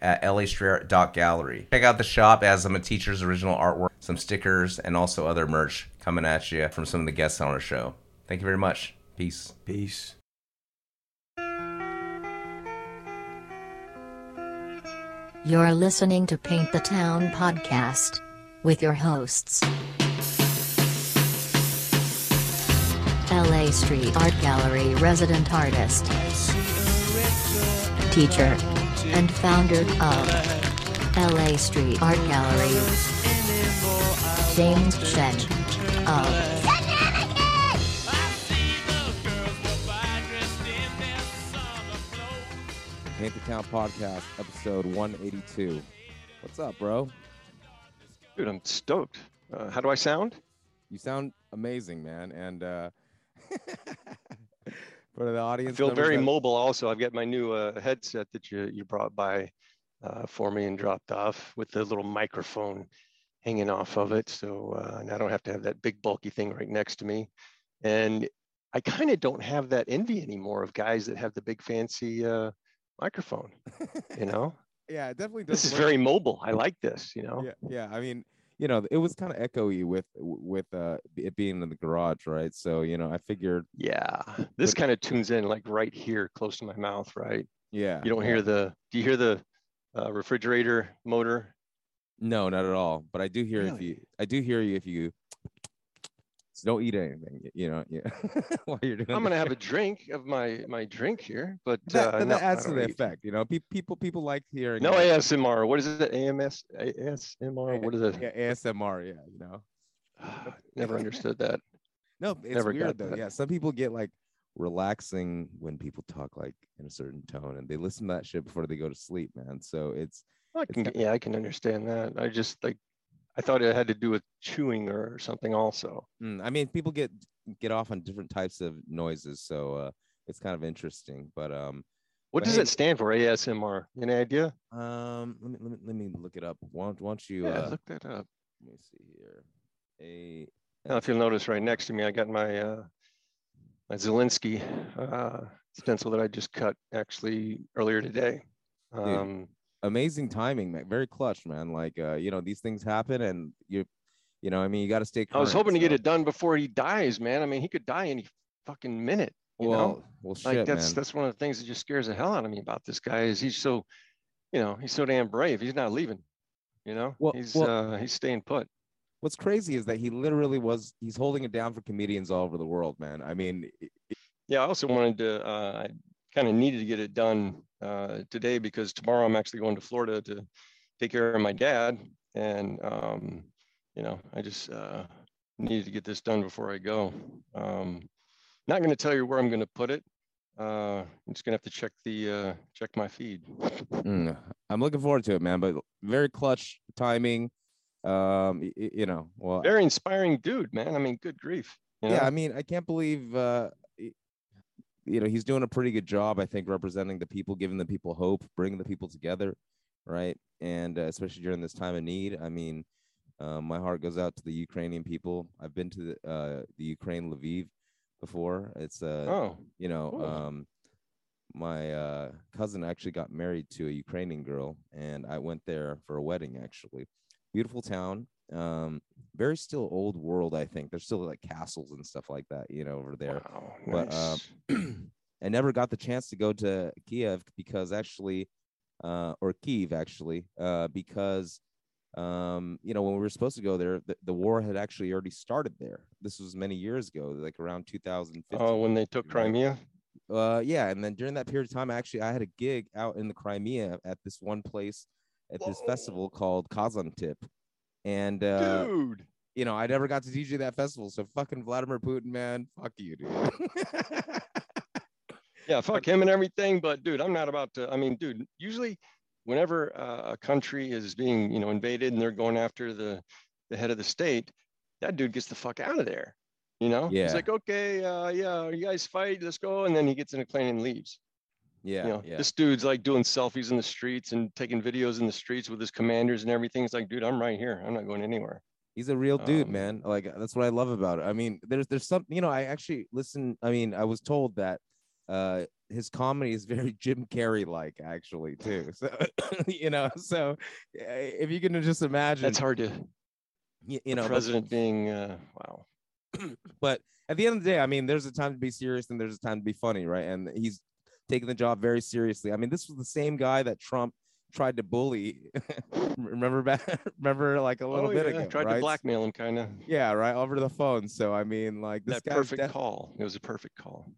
at lastrayer.gallery. Check out the shop as some of Teacher's original artwork, some stickers, and also other merch coming at you from some of the guests on our show. Thank you very much. Peace. Peace. You're listening to Paint the Town podcast with your hosts. LA Street Art Gallery resident artist, teacher, and founder of LA Street Art Gallery, James Shen of Paint the Town Podcast, episode 182. What's up, bro? Dude, I'm stoked. Uh, how do I sound? You sound amazing, man. And uh, for the audience, I feel very that- mobile. Also, I've got my new uh, headset that you you brought by uh, for me and dropped off with the little microphone hanging off of it, so uh, and I don't have to have that big bulky thing right next to me. And I kind of don't have that envy anymore of guys that have the big fancy uh, microphone. You know, yeah, it definitely does. this is very mobile. I like this. You know. Yeah, yeah. I mean, you know, it was kind of echoey with with uh, it being in the garage, right? So, you know, I figured, Yeah, this kind of tunes in like right here, close to my mouth, right? yeah. You don't hear the. Do you hear the uh, refrigerator motor? No, not at all. But I do hear if you, I do hear you if you. So don't eat anything, you know. Yeah. While you're doing. I'm gonna have a drink of my my drink here, but That, uh, that no, I adds to the eat. effect, you know. Pe- people, people like hearing. No uh, ASMR. What is it? AMS? ASMR? What is it? Yeah, ASMR. Yeah, you know. Never understood that. No, it's Never weird though. that. Yeah, some people get like relaxing when people talk like in a certain tone, and they listen to that shit before they go to sleep, man. So it's I can, yeah, I can understand that. I just like, I thought it had to do with chewing or something also. mm, I mean, people get get off on different types of noises, so uh, it's kind of interesting. But um, What But does hey- it stand for? ASMR? Any idea? um, let me let me, let me look it up. Why don't, why don't you? Yeah, uh, look that up. let me see here. A Now, if you'll notice right next to me, I got my uh, my Zelensky uh, stencil that I just cut actually earlier today. Um, amazing timing, man. Very clutch, man. Like uh, you know, these things happen, and you, you know, I mean, you got to stay. I was current, hoping to get it done before he dies, man. I mean, he could die any fucking minute. You Well, know, well, shit, like that's man. that's one of the things that just scares the hell out of me about this guy. Is he's so, you know, he's so damn brave. He's not leaving. You know, Well- he's well- uh, he's staying put. What's crazy is that he literally was. He's holding it down for comedians all over the world, man. I mean, i- Yeah, I also wanted to. Uh, I kind of needed to get it done uh, today because tomorrow I'm actually going to Florida to take care of my dad, and um, you know, I just uh, needed to get this done before I go. Um, not going to tell you where I'm going to put it. Uh, I'm just going to have to check the uh, check my feed. mm, I'm looking forward to it, man. But very clutch timing. Um, y- you know, well, Very inspiring dude, man. I mean, good grief. You yeah. I mean, I can't believe. Uh, you know, he's doing a pretty good job, I think, representing the people, giving the people hope, bringing the people together, right? And uh, especially during this time of need. I mean, uh, my heart goes out to the Ukrainian people. I've been to the uh, the Ukraine Lviv before. It's uh, Oh, you know Cool. um my uh cousin actually got married to a ukrainian girl and i went there for a wedding actually beautiful town um very still old world i think there's still like castles and stuff like that you know over there wow, but, nice. um, i never got the chance to go to kiev because actually uh or kiev actually uh because um you know when we were supposed to go there the, the war had actually already started there this was many years ago like around 2015 oh, when they took. Crimea. uh yeah and then during that period of time actually i had a gig out in the crimea at this one place at this festival called kazantip and uh Dude. you know i never got to dj that festival so fucking vladimir putin man fuck you dude Yeah, fuck him and everything. But dude, I'm not about to. I mean, dude, usually whenever uh, a country is being, you know, invaded and they're going after the the head of the state, that dude gets the fuck out of there. You know, Yeah. he's like, okay, uh, yeah, you guys fight, let's go, and then he gets in a plane and leaves. Yeah, you know, yeah. this dude's like doing selfies in the streets and taking videos in the streets with his commanders and everything. It's like, dude, I'm right here. I'm not going anywhere. He's a real dude, Um, man. Like that's what I love about it. I mean, there's there's something, you know, I actually listen. I mean, I was told that uh his comedy is very Jim Carrey like actually too. So you know, so uh, if you can just imagine, That's hard to, you the know, but- president being, uh, wow. but at the end of the day, I mean, there's a time to be serious and there's a time to be funny, right? And he's taking the job very seriously. I mean, this was the same guy that Trump tried to bully. remember back? remember like a little Oh, bit yeah, ago, Tried right? to blackmail him, kind of. Yeah, right over the phone. So I mean, like this That guy's perfect def- call. It was a perfect call.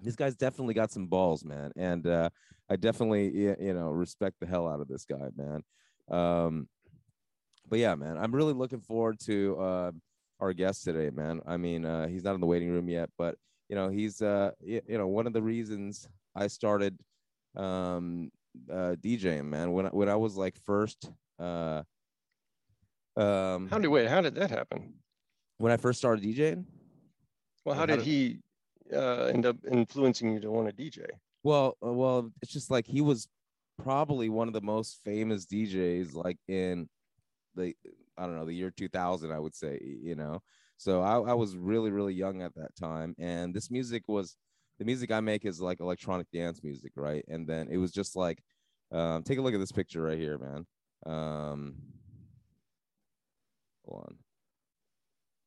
this guy's definitely got some balls, man. And uh, I definitely, you know, respect the hell out of this guy, man. Um, but yeah, man, I'm really looking forward to uh, our guest today, man. I mean, uh, he's not in the waiting room yet, but you know, he's, uh, you know, one of the reasons I started um, uh, DJing, man. When I, when I was like first, uh, um, How did wait? How did that happen? when I first started DJing. Well, how how did did- he uh, end up influencing you to want to DJ? Well, uh, well, it's just like he was probably one of the most famous DJs, like in the I don't know the year 2000, I would say, you know. So I, I was really, really young at that time, and this music was the music I make is like electronic dance music, right? And then it was just like, um, take a look at this picture right here, man. Um, hold on.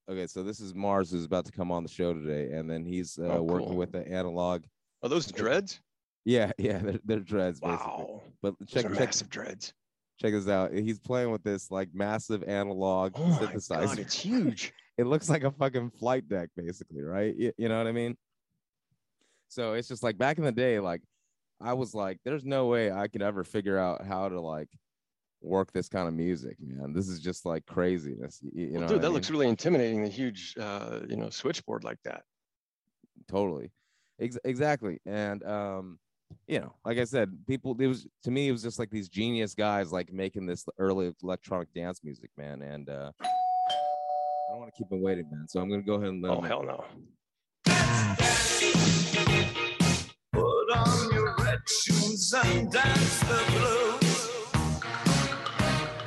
Okay, so this is Mars who's about to come on the show today, and then he's uh, Oh, working with the analog. Are those dreads? Yeah, yeah, they're, they're dreads. Basically. Wow. But Those check check massive dreads. check this out. He's playing with this like massive analog Oh my synthesizer. god, it's huge. it looks like a fucking flight deck, basically, right? You, you know what I mean? So it's just like back in the day, like I was like, there's no way I could ever figure out how to like work this kind of music, man. This is just like craziness. You, know, Well, dude, I that mean? looks really intimidating. The huge, uh, you know, switchboard like that. totally Ex- exactly and um you know like i said people it was to me it was just like these genius guys like making this early electronic dance music man and uh i don't want to keep him waiting man so i'm gonna go ahead and let Oh hell no. Put on your red shoes and dance the blues.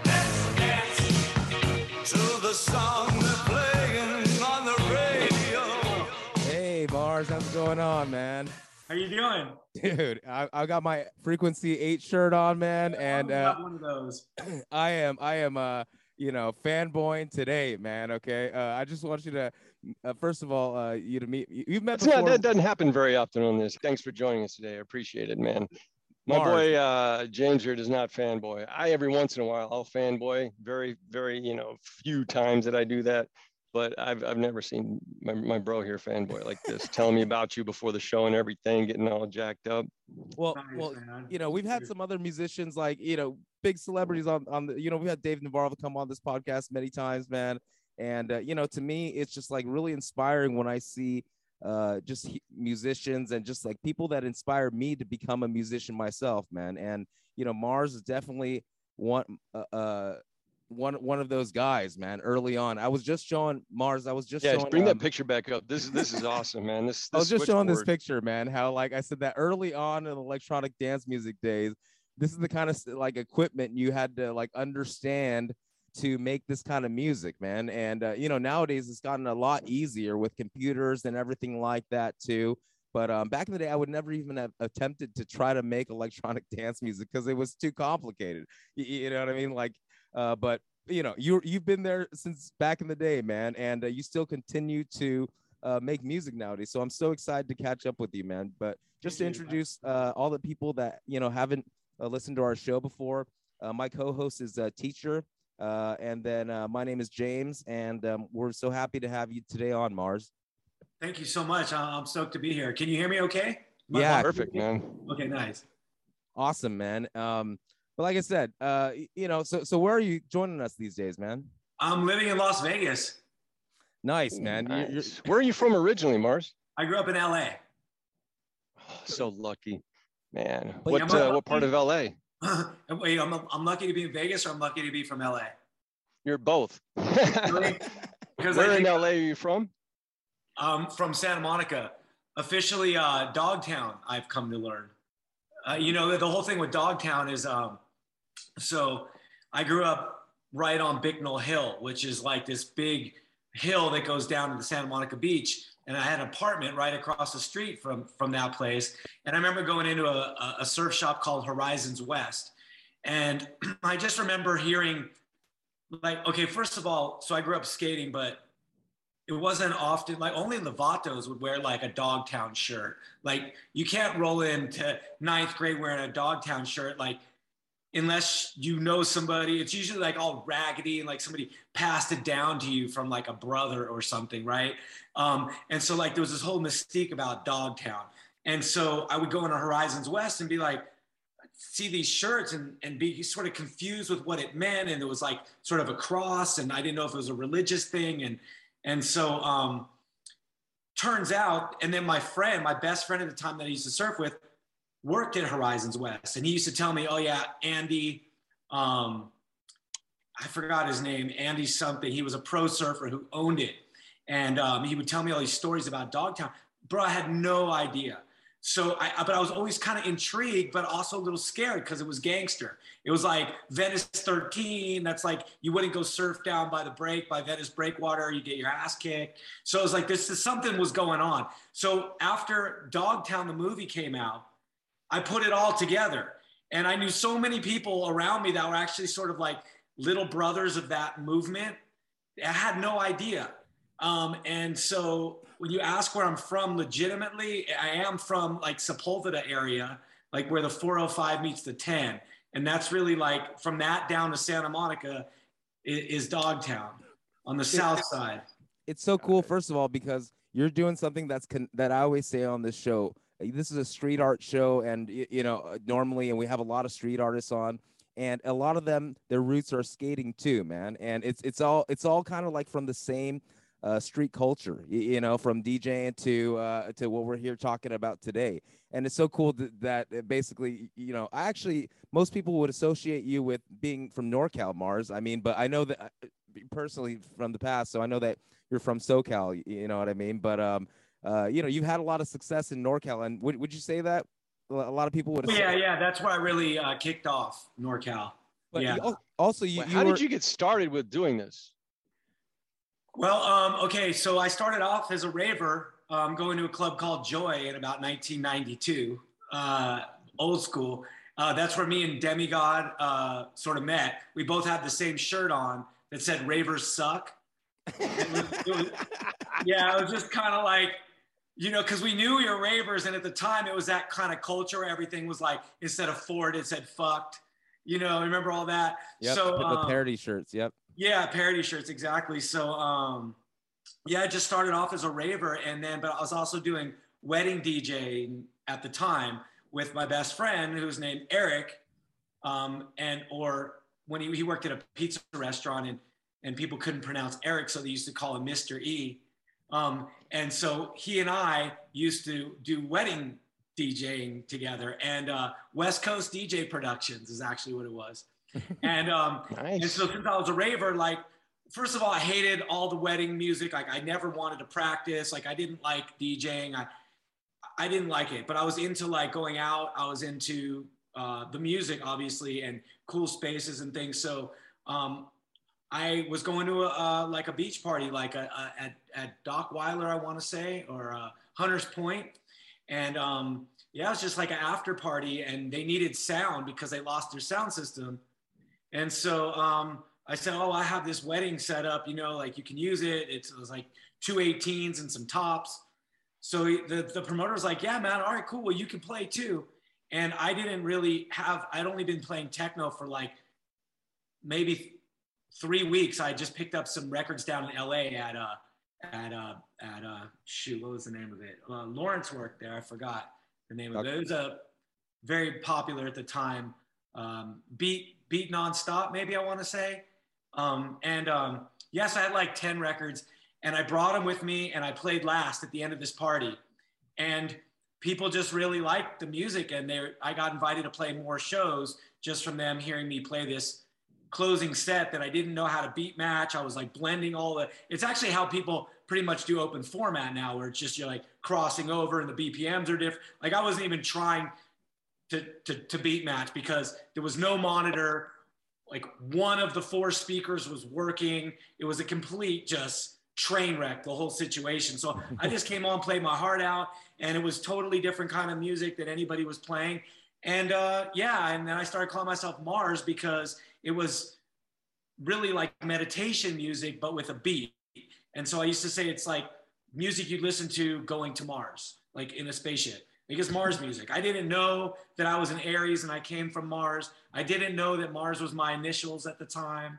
Let's dance to the song they're playing on the radio. hey mars how's it going on man How you doing? dude I, I got my frequency 8 shirt on man and I uh got one of those. I am I am uh you know fanboying today, man. Okay, uh, I just want you to uh, first of all uh, you to meet you- you've met That's not, that doesn't happen very often on this. Thanks for joining us today. I appreciate it, man. My Mars. boy uh, James here does not fanboy. I every once in a while I'll fanboy. Very, very, you know, few times that I do that. But I've I've never seen my, my bro here fanboy like this, telling me about you before the show and everything, getting all jacked up. well, Nice, well, man. you know we've had some other musicians like you know big celebrities on on the you know we had Dave Navarro come on this podcast many times, man. And uh, you know to me it's just like really inspiring when I see uh just he- musicians and just like people that inspire me to become a musician myself man and you know mars is definitely one uh, uh one one of those guys man early on i was just showing mars i was just Yeah, showing bring um, that picture back up. This is this is awesome, man. This, I was just showing this picture, man. How like I said that early on in electronic dance music days, this is the kind of like equipment you had to like understand to make this kind of music, man. And uh, you know nowadays it's gotten a lot easier with computers and everything like that too. But um, back in the day, I would never even have attempted to try to make electronic dance music because it was too complicated. You, you know what I mean? Like, uh, but you know, you you've been there since back in the day, man, and uh, you still continue to uh, make music nowadays. So I'm so excited to catch up with you, man. But just to introduce uh, all the people that you know haven't uh, listened to our show before, uh, my co-host is a teacher, uh, and then uh, my name is James, and um, we're so happy to have you today on Mars. Thank you so much. I- I'm stoked to be here. Can you hear me okay? My Yeah. volume Perfect, man. Okay, nice. Awesome, man. Um, but like I said, uh, you know, so so where are you joining us these days, man? I'm living in Las Vegas. Nice, man. You're- you're- Where are you from originally, Mars? I grew up in LA. Oh, so lucky, man. But what yeah, my- uh, what part of LA? Wait, I'm, I'm lucky to be in Vegas or I'm lucky to be from LA? You're both. Really? Because Where in LA are you from? um, from Santa Monica, officially uh, Dogtown, I've come to learn. Uh, you know, the, the whole thing with Dogtown is um, so I grew up right on Bicknell Hill, which is like this big hill that goes down to the Santa Monica beach. And I had an apartment right across the street from, from that place. And I remember going into a, a- surf shop called Horizons West. And I just remember hearing, like, okay, first of all, so I grew up skating, but it wasn't often like only the Vatos would wear like a Dogtown shirt. Like you can't roll into ninth grade wearing a Dogtown shirt, like unless you know somebody. It's usually like all raggedy and like somebody passed it down to you from like a brother or something, right? Um, and so like there was this whole mystique about Dogtown. And so I would go into Horizons West and be like, see these shirts and, and be sort of confused with what it meant. And it was like sort of a cross, and I didn't know if it was a religious thing. And and so um, turns out, and then my friend, my best friend at the time that I used to surf with, worked at Horizons West, and he used to tell me, "Oh yeah, Andy, um, I forgot his name, Andy something. He was a pro surfer who owned it, and um, he would tell me all these stories about Dogtown. Bro, I had no idea. So, I, but I was always kind of intrigued, but also a little scared because it was gangster. It was like Venice 13. That's like you wouldn't go surf down by the break by Venice breakwater. You get your ass kicked. So it was like this is something was going on. So after Dogtown, the movie came out, I put it all together. And I knew so many people around me that were actually sort of like little brothers of that movement. I had no idea. Um, and so when you ask where I'm from, legitimately, I am from like Sepulveda area, like where the 405 meets the 10. And that's really like from that down to Santa Monica is, is Dogtown on the south side. it's so cool first of all because you're doing something that's con- that I always say on this show. This is a street art show, and you know uh, normally, and we have a lot of street artists on, and a lot of them their roots are skating too, man. And it's it's all it's all kind of like from the same uh, street culture, y- you know, from DJing to uh, to what we're here talking about today. And it's so cool that, that uh, basically, you know, I actually most people would associate you with being from NorCal, Mars. I mean, but I know that uh, personally from the past, so I know that you're from SoCal. You know what I mean? But um, uh, you know, you've had a lot of success in NorCal, and would would you say that a lot of people would? Yeah, yeah, that's where I really uh, kicked off NorCal. But yeah. you also, you, Wait, you How were, did you get started with doing this? Well, um, okay, so I started off as a raver, um, going to a club called Joy in about 1992, uh, old school. Uh, that's where me and Demigod uh, sort of met. We both had the same shirt on that said "Ravers suck." It was- it was- yeah, it was just kind of like, you know, because we knew we were ravers, and at the time it was that kind of culture where everything was like instead of Ford, it said "fucked." You know, remember all that? Yep, so the um, parody shirts. Yep. yeah, parody shirts exactly. So um yeah, I just started off as a raver and then but I was also doing wedding DJing at the time with my best friend who's named Eric. Um and or when he, he worked at a pizza restaurant and and people couldn't pronounce Eric, so they used to call him Mr. E. Um, and so he and I used to do wedding DJing together, and uh, West Coast DJ Productions is actually what it was. And um, and so since I was a raver, like first of all, I hated all the wedding music. Like I never wanted to practice. Like I didn't like DJing. I I didn't like it, but I was into like going out. I was into uh, the music, obviously, and cool spaces and things. So um, I was going to a, uh, like a beach party, like a, a, at at Dockweiler, I want to say, or uh, Hunters Point, and um, yeah, it was just like an after party, and they needed sound because they lost their sound system, and so um, I said, "Oh, I have this wedding set up. You know, like you can use it. It's, it was like two 18s and some tops." So the the promoter was like, "Yeah, man. All right, cool. Well, you can play too." And I didn't really have. I'd only been playing techno for like maybe three weeks. I just picked up some records down in LA at uh at uh at uh shoot, what was the name of it? Uh, Lawrence worked there. I forgot the name of it. It was a very popular at the time. Um, beat beat nonstop, maybe I want to say. Um, and um, yes, I had like ten records, and I brought them with me, and I played last at the end of this party. And people just really liked the music and they I got invited to play more shows just from them hearing me play this closing set that I didn't know how to beat match. I was like blending all the it's actually how people pretty much do open format now where it's just you're like crossing over and the BPMs are different. Like I wasn't even trying to, to, to beat match because there was no monitor. Like one of the four speakers was working. It was a complete just train wreck, the whole situation. So I just came on, played my heart out, and it was totally different kind of music that anybody was playing. And uh, yeah, and then I started calling myself Mars because it was really like meditation music, but with a beat. And so I used to say it's like music you'd listen to going to Mars, like in a spaceship. Because Mars music. I didn't know that I was an Aries and I came from Mars. I didn't know that Mars was my initials at the time.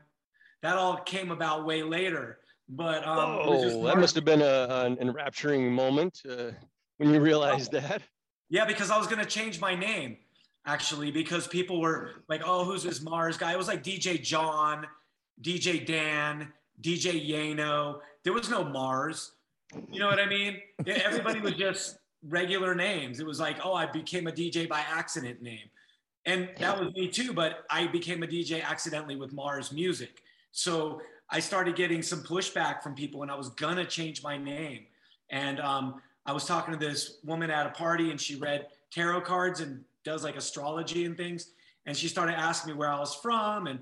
That all came about way later. But um, it just Oh, that must have been a, an enrapturing moment uh, when you realized that. Yeah, because I was gonna change my name actually because people were like, "Oh, who's this Mars guy?" It was like DJ John, DJ Dan, DJ Yano. There was no Mars. You know what I mean? Everybody was just regular names. It was like, "Oh, I became a DJ by accident" name, and that was me too. But I became a DJ accidentally with Mars Music. So I started getting some pushback from people, and I was gonna change my name. And um, I was talking to this woman at a party, and she read tarot cards and does like astrology and things. And she started asking me where I was from and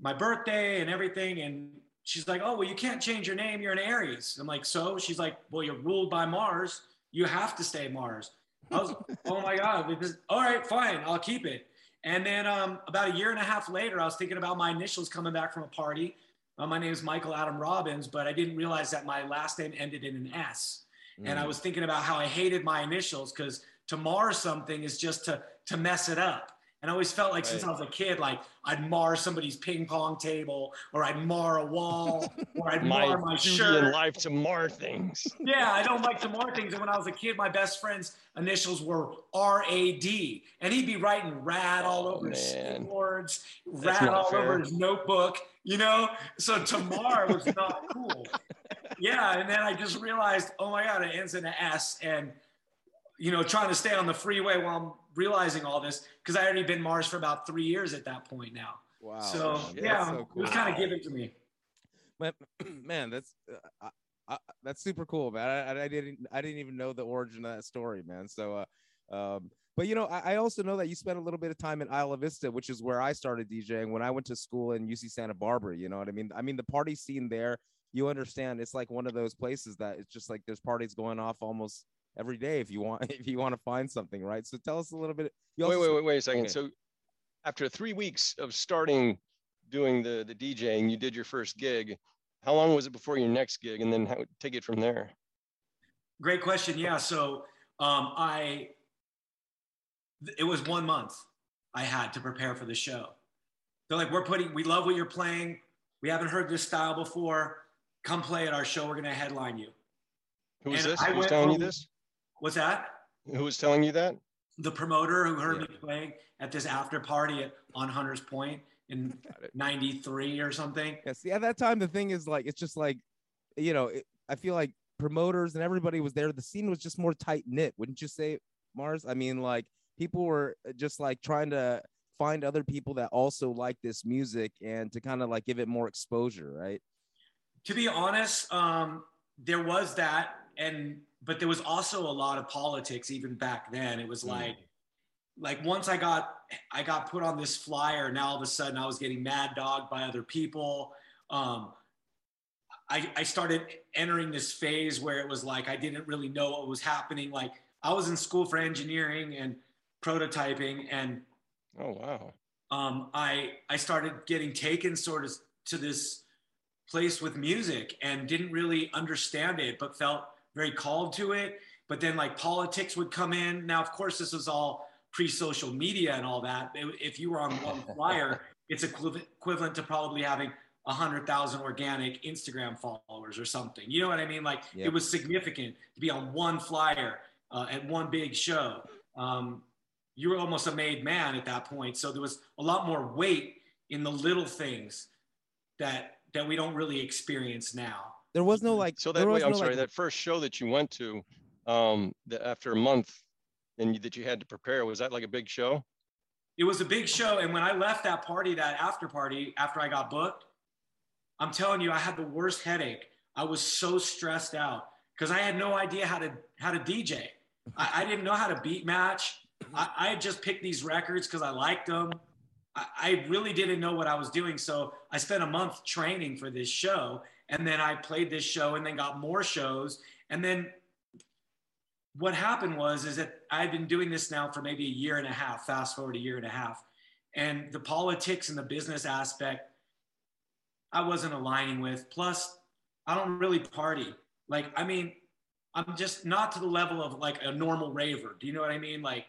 my birthday and everything. And she's like, "Oh, well, you can't change your name. You're an Aries." I'm like, "So?" She's like, "Well, you're ruled by Mars. You have to stay Mars." I was, "Oh my God!" Because, All right, fine, I'll keep it. And then um, about a year and a half later, I was thinking about my initials coming back from a party. Uh, my name is Michael Adam Robbins, but I didn't realize that my last name ended in an S. And I was thinking about how I hated my initials because to mar something is just to to mess it up. And I always felt like since I was a kid, like I'd mar somebody's ping pong table, or I'd mar a wall, or I'd mar my shirt. in life to mar things. Yeah, I don't like to mar things. And when I was a kid, my best friend's initials were R A D, and he'd be writing rad all Oh, over his man. boards, rad all fair. over his notebook, you know? So Tamar was not cool. Yeah, and then I just realized, oh my God, it ends in an S. And, you know, trying to stay on the freeway while I'm realizing all this, because I already been Mars for about three years at that point now. Wow. so, that's yeah, so it was kind of given to me. Man, man, that's uh, I, that's super cool, man. I, I didn't I didn't even know the origin of that story, man. So, uh, um, but you know, I, I also know that you spent a little bit of time in Isla Vista, which is where I started DJing when I went to school in UC Santa Barbara. You know what I mean? I mean, the party scene there, you understand, it's like one of those places that it's just like there's parties going off almost every day if you want if you want to find something, right? So tell us a little bit. You Wait, wait, wait, wait a second. Okay. So after three weeks of starting doing the the DJing, you did your first gig. How long was it before your next gig? And then how, take it from there. Great question. Yeah. So um, I, it was one month I had to prepare for the show. They're like, we're putting, we love what you're playing. We haven't heard this style before. Come play at our show. We're going to headline you. Who was And this? I Who was went telling you this? What's that? Who was telling you that? The promoter who heard Yeah. me playing at this after party at, on Hunter's Point in 93 or something. Yeah, see, at that time, the thing is like, it's just like, you know, it, I feel like promoters and everybody was there. The scene was just more tight knit, wouldn't you say, Mars? I mean, like people were uh, just like trying to find other people that also like this music and to kind of like give it more exposure, right? to be honest, um, there was that, and but there was also a lot of politics even back then. It was Mm. like, like once I got I got put on this flyer, now all of a sudden I was getting mad dogged by other people. Um, I, I started entering this phase where it was like I didn't really know what was happening. Like I was in school for engineering and prototyping, and Oh wow. um, I I started getting taken sort of to this place with music and didn't really understand it, but felt very called to it. But then like politics would come in. Now, of course, this was all pre-social media and all that. If you were on one flyer, it's equivalent equivalent to probably having a hundred thousand organic Instagram followers or something. You know what I mean? Like Yep. it was significant to be on one flyer uh, at one big show. Um, you were almost a made man at that point. So there was a lot more weight in the little things that that we don't really experience now. There was no like, So that way, I'm no, sorry, like, that first show that you went to, um, that after a month and you, that you had to prepare. Was that like a big show? It was a big show. And when I left that party, that after party, after I got booked, I'm telling you, I had the worst headache. I was so stressed out because I had no idea how to how to DJ. I, I didn't know how to beat match. I, I had just picked these records because I liked them. I, I really didn't know what I was doing. So I spent a month training for this show. And then I played this show and then got more shows. And then what happened was is that I've been doing this now for maybe a year and a half, fast forward a year and a half. And the politics and the business aspect, I wasn't aligning with. Plus, I don't really party. Like, I mean, I'm just not to the level of like a normal raver. Do you know what I mean? Like,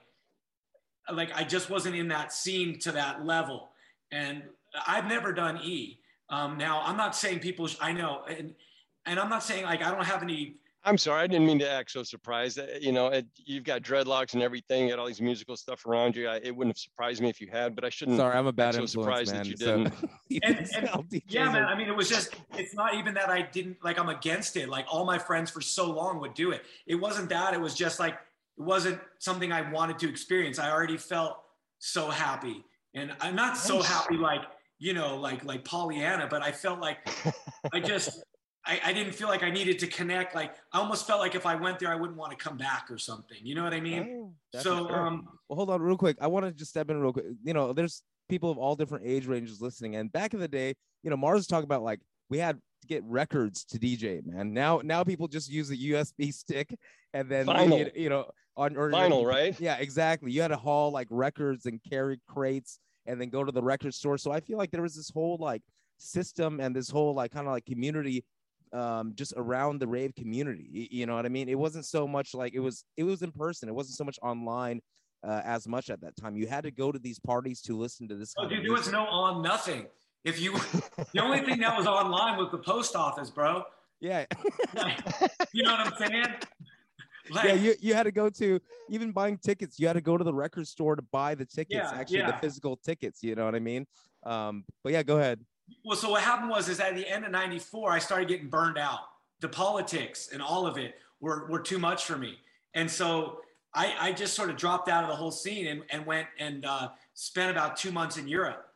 like I just wasn't in that scene to that level. And I've never done E. Um, now I'm not saying people. Sh- I know, and and I'm not saying like I don't have any. I'm sorry, I didn't mean to act so surprised. Uh, You know, it, you've got dreadlocks and everything. You got all these musical stuff around you. I, it wouldn't have surprised me if you had, but I shouldn't. Sorry, I'm a bad so influence, surprised that man. you so didn't. you And- and- Yeah, man. I mean, it was just. It's not even that I didn't like. I'm against it. Like all my friends for so long would do it. It wasn't that. It was just like it wasn't something I wanted to experience. I already felt so happy, and I'm not so happy like you know like like Pollyanna, but I felt like I just. I, I didn't feel like I needed to connect. Like I almost felt like if I went there, I wouldn't want to come back or something. You know what I mean? Oh, so, sure. um, Well, hold on real quick. I want to just step in real quick. You know, there's people of all different age ranges listening. And back in the day, you know, Mars was talking about like we had to get records to DJ, man. Now now people just use a USB stick and then Vinyl. you, you know on or Vinyl, right? Yeah, exactly. You had to haul like records and carry crates and then go to the record store. So I feel like there was this whole like system and this whole like kind of like community um just around the rave community you know what i mean it wasn't so much like it was it was in person it wasn't so much online uh, as much at that time you had to go to these parties to listen to this oh, dude, there was no on nothing. If you, the only thing that was online was the post office, bro. yeah you know what I'm saying? Like, yeah you, you had to go to even buying tickets you had to go to the record store to buy the tickets Yeah, actually the physical tickets you know what i mean um but yeah go ahead well, so what happened was is at the end of '94, I started getting burned out. The politics and all of it were were too much for me, and so I, I just sort of dropped out of the whole scene and, and went and uh, spent about two months in Europe.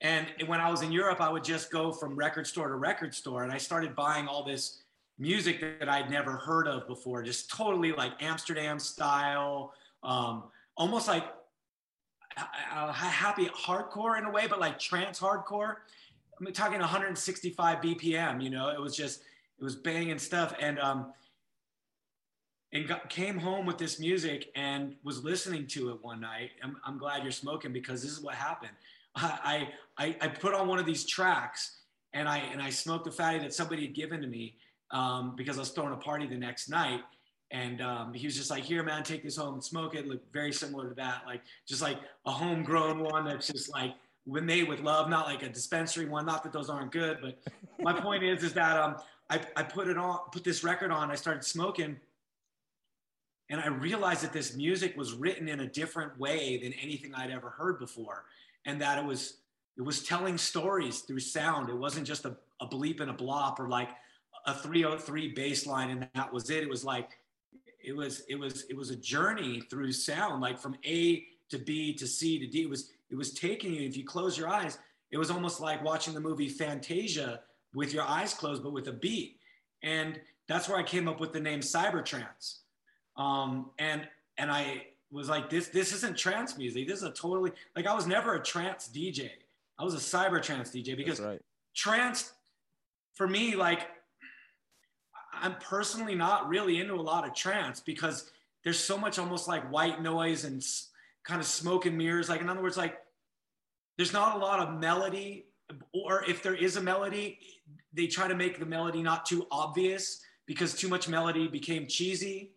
And when I was in Europe, I would just go from record store to record store, and I started buying all this music that I'd never heard of before, just totally like Amsterdam style, um, almost like happy hardcore in a way, but like trance hardcore. I'm talking 165 BPM. You know, it was just it was banging stuff, and um, and got, came home with this music and was listening to it one night. I'm, I'm glad you're smoking because this is what happened. I, I I put on one of these tracks and I and I smoked a fatty that somebody had given to me um, because I was throwing a party the next night. And um, he was just like, "Here, man, take this home and smoke it." Looked very similar to that, like just like a homegrown one that's just like when made with love, not like a dispensary one. Not that those aren't good, but my point is, is that um, I, I put it on, put this record on. I started smoking, and I realized that this music was written in a different way than anything I'd ever heard before, and that it was it was telling stories through sound. It wasn't just a, a bleep and a blop or like a 303 bass line and that was it. It was like it was it was it was a journey through sound, like from A to B to C to D. It was it was taking you. If you close your eyes, it was almost like watching the movie Fantasia with your eyes closed, but with a beat. And that's where I came up with the name Cybertrance. Um, and and I was like, this this isn't trance music. This is a totally like I was never a trance DJ. I was a cyber trance DJ because right trance for me like i'm personally not really into a lot of trance because there's so much almost like white noise and kind of smoke and mirrors. Like in other words like there's not a lot of melody or if there is a melody they try to make the melody not too obvious because too much melody became cheesy.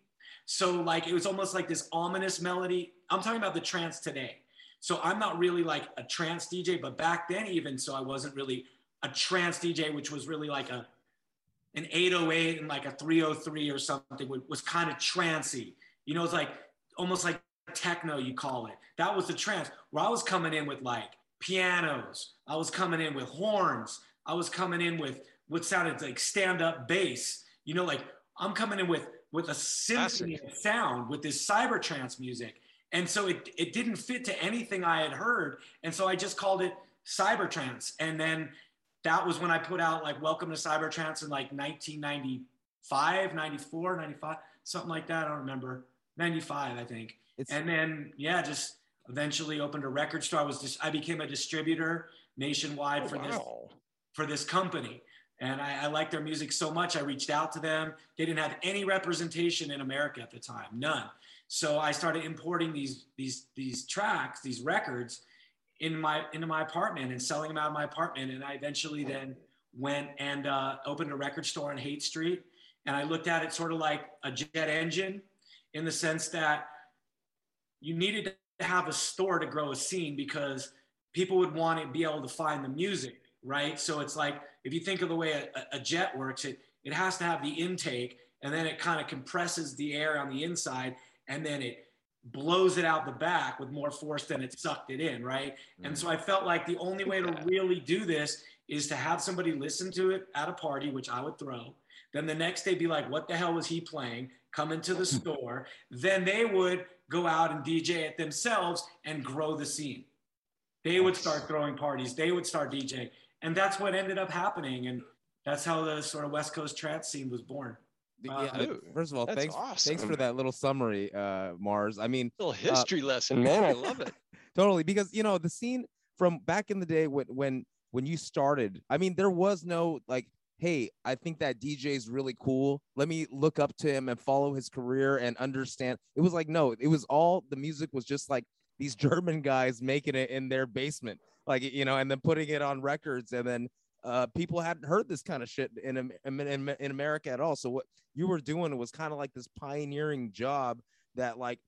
So like it was almost like this ominous melody. I'm talking about the trance today. So I'm not really like a trance DJ, but back then even so I wasn't really a trance DJ, which was really like a an 808 and like a 303 or something was, kind of trancy. You know, it's like almost like techno, you call it. That was the trance where I was coming in with like pianos. I was coming in with horns. I was coming in with what sounded like stand-up bass. You know, like I'm coming in with with a symphony of sound with this cyber trance music. And so it, it didn't fit to anything I had heard. And so I just called it cyber trance. And then that was when I put out like Welcome to Cyber Trance in like 1995, 94, 95, something like that. I don't remember. 95, I think. It's And then yeah, just eventually opened a record store. I was just I became a distributor nationwide Oh, for this for this company. And I, I liked their music so much. I reached out to them. They didn't have any representation in America at the time, none. So I started importing these these these tracks, these records, in my into my apartment and selling them out of my apartment. And I eventually then went and uh, opened a record store on Haight Street. And I looked at it sort of like a jet engine, in the sense that you needed to have a store to grow a scene because people would want to be able to find the music, right? So it's like if you think of the way a, a jet works, it it has to have the intake, and then it kind of compresses the air on the inside, and then it blows it out the back with more force than it sucked it in, right? And so mm. I felt like the only way to really do this is to have somebody listen to it at a party, which I would throw. Then the next day be like, what the hell was he playing? Come into the store. Then they would go out and DJ it themselves and grow the scene. They would start throwing parties. They would start DJing. And that's what ended up happening. And that's how the sort of West Coast trance scene was born. Yeah, uh, uh, Dude, first of all, that's thanks thanks awesome. for that little summary, uh, Mars. I mean, little history lesson, man. I love it. totally because you know the scene from back in the day when when when you started i mean there was no like hey i think that dj is really cool let me look up to him and follow his career and understand it was like no it was all the music was just like these german guys making it in their basement like you know and then putting it on records and then uh, people hadn't heard this kind of shit in, in, in, in america at all so what you were doing was kind of like this pioneering job that like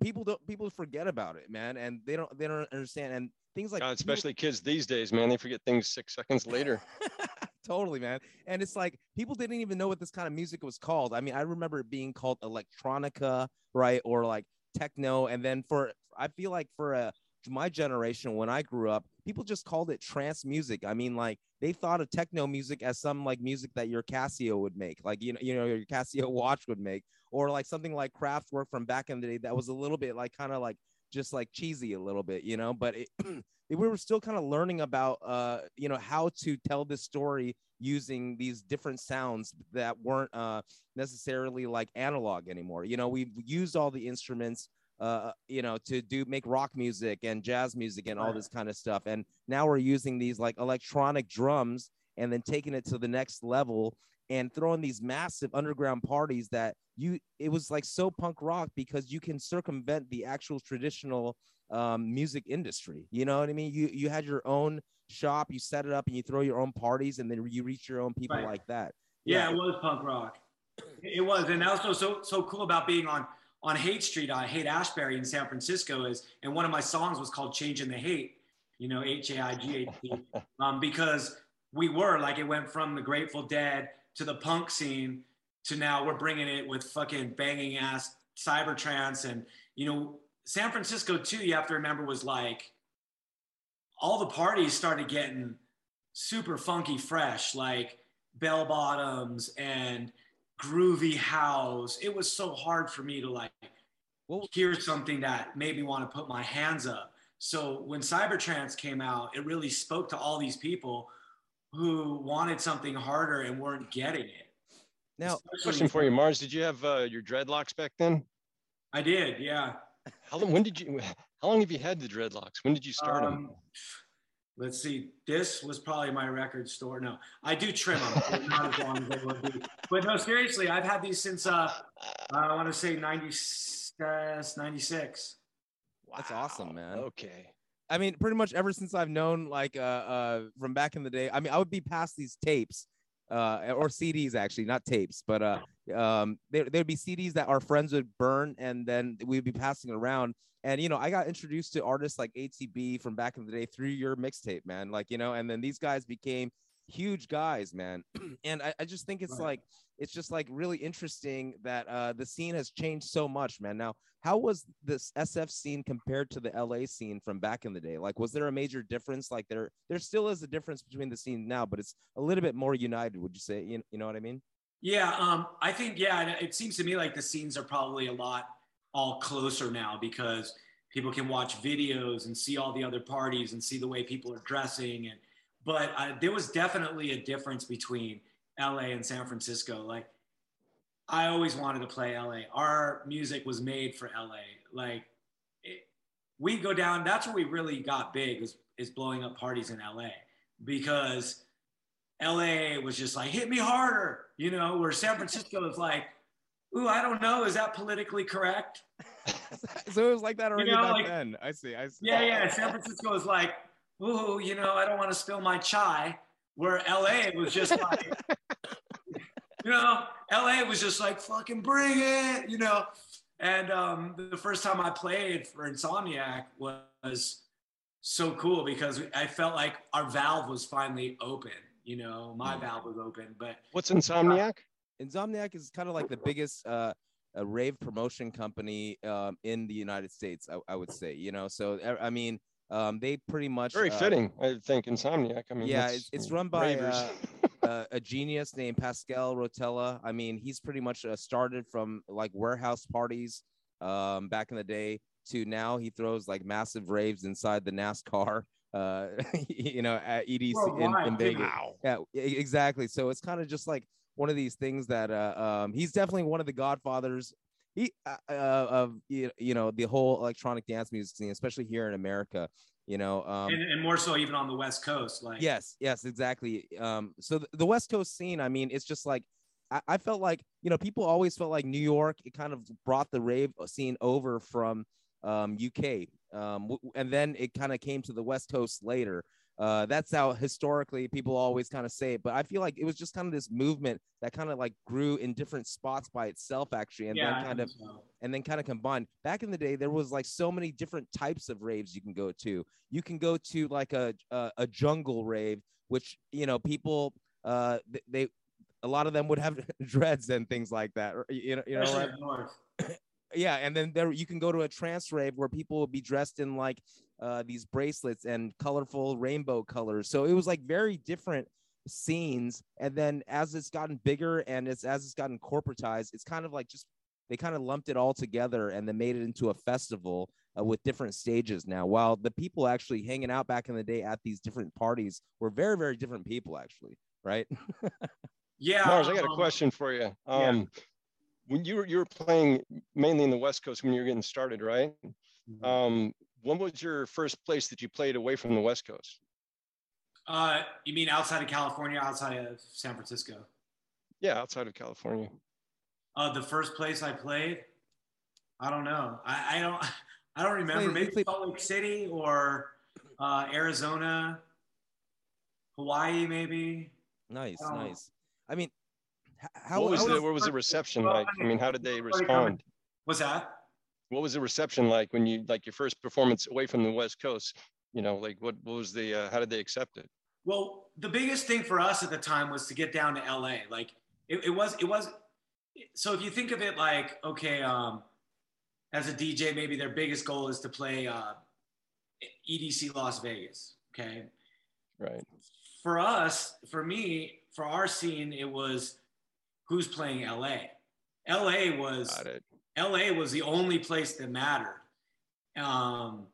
people don't people forget about it man and they don't they don't understand and things like God, people- especially kids these days, man. They forget things six seconds later. totally man and it's like people didn't even know what this kind of music was called i mean i remember it being called electronica right or like techno and then for i feel like for a my generation when i grew up people just called it trance music i mean like they thought of techno music as some like music that your casio would make like you know you know your casio watch would make or like something like Kraftwerk from back in the day that was a little bit like kind of like just like cheesy a little bit, you know. But it, we were still kind of learning about, uh, you know, how to tell this story using these different sounds that weren't uh, necessarily like analog anymore. You know, we've used all the instruments, uh, you know, to do make rock music and jazz music and all this kind of stuff, and now we're using these like electronic drums and then taking it to the next level and throwing these massive underground parties that you it was like so punk rock because you can circumvent the actual traditional um, music industry. You know what i mean? You you had your own shop you set it up and you throw your own parties and then you reach your own people Right. like that. Yeah, it was punk rock. It was, and that was so so so cool about being on on Haight Street, on Haight Ashbury in San Francisco is, and one of my songs was called "Changing the Hate," you know, H A I G H T, um, because we were like it went from the Grateful Dead to the punk scene to now we're bringing it with fucking banging ass cyber trance and you know San Francisco too. You have to remember was like all the parties started getting super funky fresh, like bell bottoms and groovy house. It was so hard for me to like Well- hear something that made me want to put my hands up. So when Cybertrance came out, it really spoke to all these people who wanted something harder and weren't getting it. now Especially- Question for you, Mars. Did you have uh, your dreadlocks back then? I did, yeah. How long? When did you? How long have you had the dreadlocks? When did you start them? Let's see. This was probably my record store. No, I do trim them, not as long as they would be. But no, seriously, I've had these since uh, I want to say 90, uh, 96. That's awesome, man. Okay. I mean, pretty much ever since I've known, like, uh, uh, from back in the day. I mean, I would be past these tapes, uh, or CDs actually, not tapes, but uh, um, there there'd be CDs that our friends would burn, and then we'd be passing around. And you know, I got introduced to artists like ATB from back in the day through your mixtape, man. Like, you know, and then these guys became huge guys, man. and I, I just think it's Right. like it's just like really interesting that uh, the scene has changed so much, man. Now, how was this SF scene compared to the LA scene from back in the day? Like, was there a major difference? Like, there there still is a difference between the scene now, but it's a little bit more united. Would you say? You, you know what I mean? Yeah, um, I think yeah, it seems to me like the scenes are probably a lot all closer now because people can watch videos and see all the other parties and see the way people are dressing and but uh, there was definitely a difference between LA and San Francisco. Like I always wanted to play LA. Our music was made for LA. Like it, we go down. That's where we really got big. Is is blowing up parties in LA because LA was just like hit me harder, you know. Where San Francisco is like, ooh, I don't know, is that politically correct? so it was like that already know, back like- then. I see. I see. Yeah, yeah. San Francisco is like, ooh, you know, I don't want to spill my chai. Where LA was just like, you know, LA was just like, fucking bring it, you know. And um, the first time I played for Insomniac was so cool because I felt like our valve was finally open. You know, my valve was open, but What's Insomniac? Insomniac is kind of like the biggest uh, uh rave promotion company um, in the United States. I, I would say, you know. So I- I mean, um, they pretty much Very uh, fitting, I think. Insomniac. I mean, Yeah, it's- it's run by, uh, uh, a genius named Pasquale Rotella. I mean, he's pretty much uh, started from like warehouse parties um, back in the day to now he throws like massive raves inside the NASCAR. Uh, you know, at EDC in, Worldwide, in too. Vegas. Yeah, e- exactly. So it's kind of just like one of these things that uh, um, he's definitely one of the godfathers. He uh, uh, of you you know the whole electronic dance music scene, especially here in America. You know, um, and, and more so even on the West Coast. Like, Yes, yes, exactly. Um, so the, the West Coast scene, I mean, it's just like I, I felt like you know people always felt like New York. It kind of brought the rave scene over from um, UK, um, and then it kind of came to the West Coast later. Uh, that's how historically people always kind of say it. But I feel like it was just kind of this movement that kind of like grew in different spots by itself, actually, and yeah, then kind of so. and then kind of combined. Back in the day, there was like so many different types of raves you can go to. You can go to like a a, a jungle rave, which you know people uh they a lot of them would have dreads and things like that. You know, you know, right? yeah. And then there you can go to a trance rave where people would be dressed in like uh these bracelets and colorful rainbow colors. So it was like very different scenes. And then as it's gotten bigger and it's as it's gotten corporatized, it's kind of like just they kind of lumped it all together and they made it into a festival uh, with different stages now. While the people actually hanging out back in the day at these different parties were very, very different people, actually, right? Yeah, Mars, I got a um, question for you. Um, When you were you were playing mainly in the West Coast when you were getting started, right? Mm-hmm. Um, when was your first place that you played away from the West Coast? Uh, you mean outside of California, outside of San Francisco? Yeah, outside of California. Uh, the first place I played, I don't know. I, I don't. I don't remember. Played- Maybe played- Salt Lake City or uh, Arizona, Hawaii, maybe. nice, Um, nice. I mean, how, what was how the was- what was the reception like? I mean, how did they respond? What's that? What was the reception like when you like your first performance away from the West Coast? You know, like what what was the uh, how did they accept it? Well, the biggest thing for us at the time was to get down to LA. Like it, it was, it was. So if you think of it like, okay, um, as a DJ, maybe their biggest goal is to play uh, EDC Las Vegas. Okay. Right. For us, for me, for our scene, it was who's playing LA. LA was Got it. LA was the only place that mattered. Um,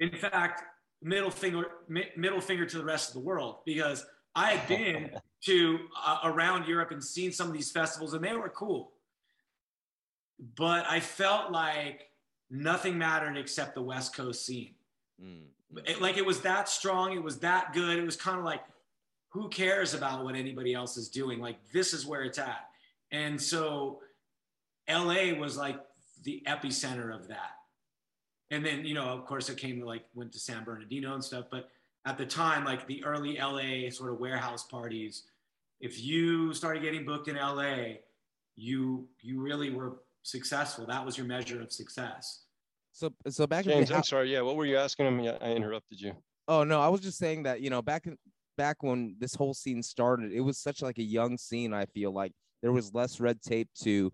in fact, middle finger mi- middle finger to the rest of the world because I had been to uh, around Europe and seen some of these festivals and they were cool. But I felt like nothing mattered except the West Coast scene. Mm, It- like it was that strong, it was that good. It was kind of like who cares about what anybody else is doing? Like this is where it's at. And so LA was like the epicenter of that. And then, you know, of course it came to like went to San Bernardino and stuff, but at the time like the early LA sort of warehouse parties, if you started getting booked in LA, you you really were successful. That was your measure of success. so, so back in James, the, I'm sorry. Yeah, what were you asking him? Yeah, I interrupted you. Oh no, I was just saying that you know back in back when this whole scene started, it was such like a young scene. I feel like there was less red tape to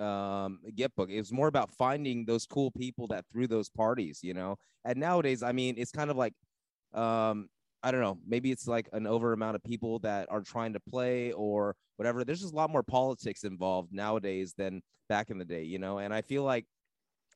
um get booked. It was more about finding those cool people that threw those parties, you know. And nowadays, I mean, it's kind of like um I don't know, maybe it's like an over amount of people that are trying to play or whatever. There's just a lot more politics involved nowadays than back in the day, you know. And I feel like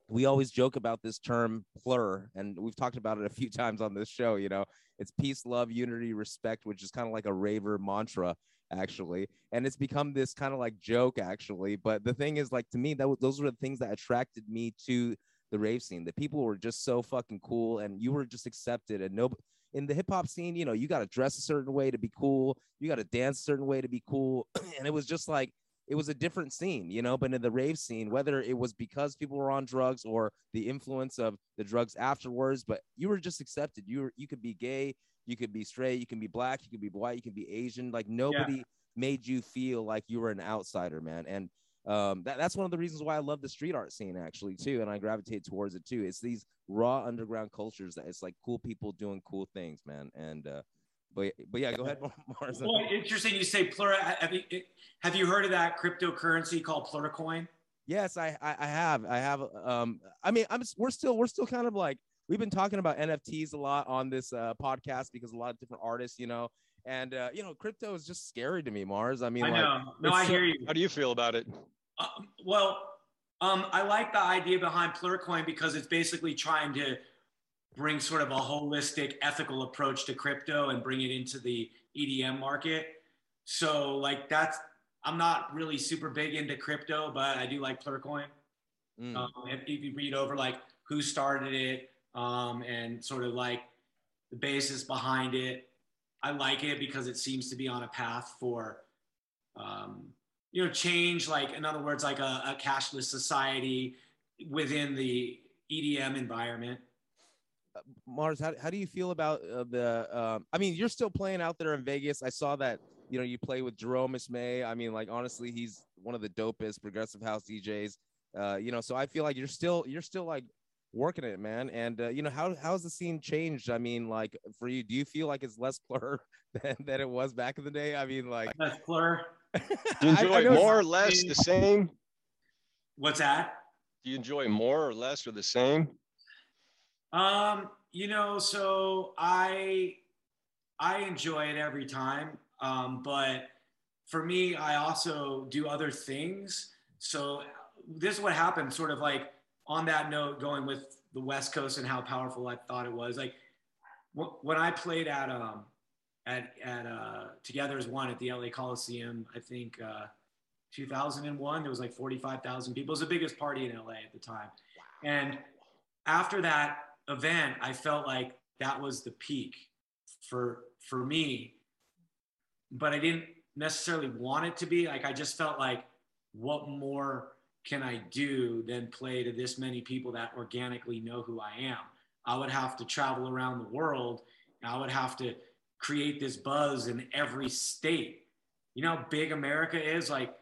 we always joke about this term plur, and we've talked about it a few times on this show. You know, it's peace, love, unity, respect, which is kind of like a raver mantra, actually. And it's become this kind of like joke, actually. But the thing is, like to me, that was, those were the things that attracted me to the rave scene. The people were just so fucking cool, and you were just accepted, and no. In the hip hop scene, you know, you got to dress a certain way to be cool. You got to dance a certain way to be cool. and it was just like it was a different scene, you know. But in the rave scene, whether it was because people were on drugs or the influence of the drugs afterwards, but you were just accepted. You were you could be gay, you could be straight, you can be black, you could be white, you can be Asian. Like nobody made you feel like you were an outsider, man. And um, that, that's one of the reasons why I love the street art scene actually too, and I gravitate towards it too. It's these raw underground cultures that it's like cool people doing cool things, man. And uh, but but yeah, go ahead, Mars. Well, interesting you say plura. Have you, have you heard of that cryptocurrency called Pluricoin? Yes, I, I I have I have um I mean I'm we're still we're still kind of like we've been talking about NFTs a lot on this uh, podcast because a lot of different artists, you know, and uh, you know, crypto is just scary to me, Mars. I mean, I like, know. No, I so- hear you. How do you feel about it? Uh, well, um, I like the idea behind Pluricoin because it's basically trying to bring sort of a holistic, ethical approach to crypto and bring it into the EDM market. So, like, that's I'm not really super big into crypto, but I do like Pluricoin. Mm. Um, if, if you read over like who started it um, and sort of like the basis behind it, I like it because it seems to be on a path for, um, you know, change. Like in other words, like a, a cashless society within the EDM environment. Mars, how, how do you feel about uh, the? Um, I mean, you're still playing out there in Vegas. I saw that you know you play with Jerome Isma-Ae. I mean, like honestly, he's one of the dopest progressive house DJs. Uh, you know, so I feel like you're still you're still like working it, man. And uh, you know, how how's the scene changed? I mean, like for you, do you feel like it's less blur than, than it was back in the day? I mean, like That's Plur. Do you enjoy I it more or less, the same? What's that? Do you enjoy more or less or the same? Um, you know, so I I enjoy it every time. Um, but for me, I also do other things. So this is what happened, sort of like on that note, going with the West Coast and how powerful I thought it was. Like wh- when I played at um at at uh Together as One at the LA Coliseum, I think uh 2001, there was like 45,000 people. It was the biggest party in LA at the time. And after that event, I felt like that was the peak for for me. But I didn't necessarily want it to be. Like I just felt like, what more can I do than play to this many people that organically know who I am? I would have to travel around the world. I would have to create this buzz in every state. You know how big America is? Like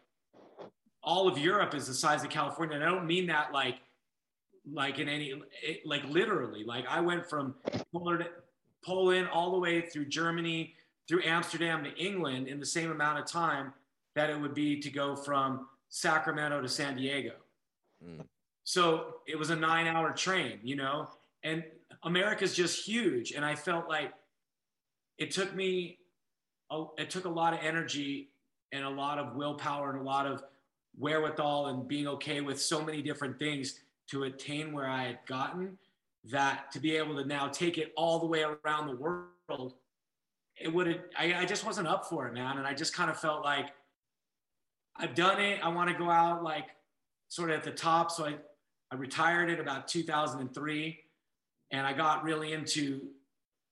all of Europe is the size of California. And I don't mean that like like in any it, like literally like i went from poland poland all the way through germany through amsterdam to england in the same amount of time that it would be to go from sacramento to san diego Mm. so it was a nine hour train you know and america's just huge and i felt like it took me it took a lot of energy and a lot of willpower and a lot of wherewithal and being okay with so many different things to attain where I had gotten that to be able to now take it all the way around the world, it would have, I, I just wasn't up for it, man. And I just kind of felt like I've done it. I want to go out like sort of at the top. So I, I retired in about 2003 and I got really into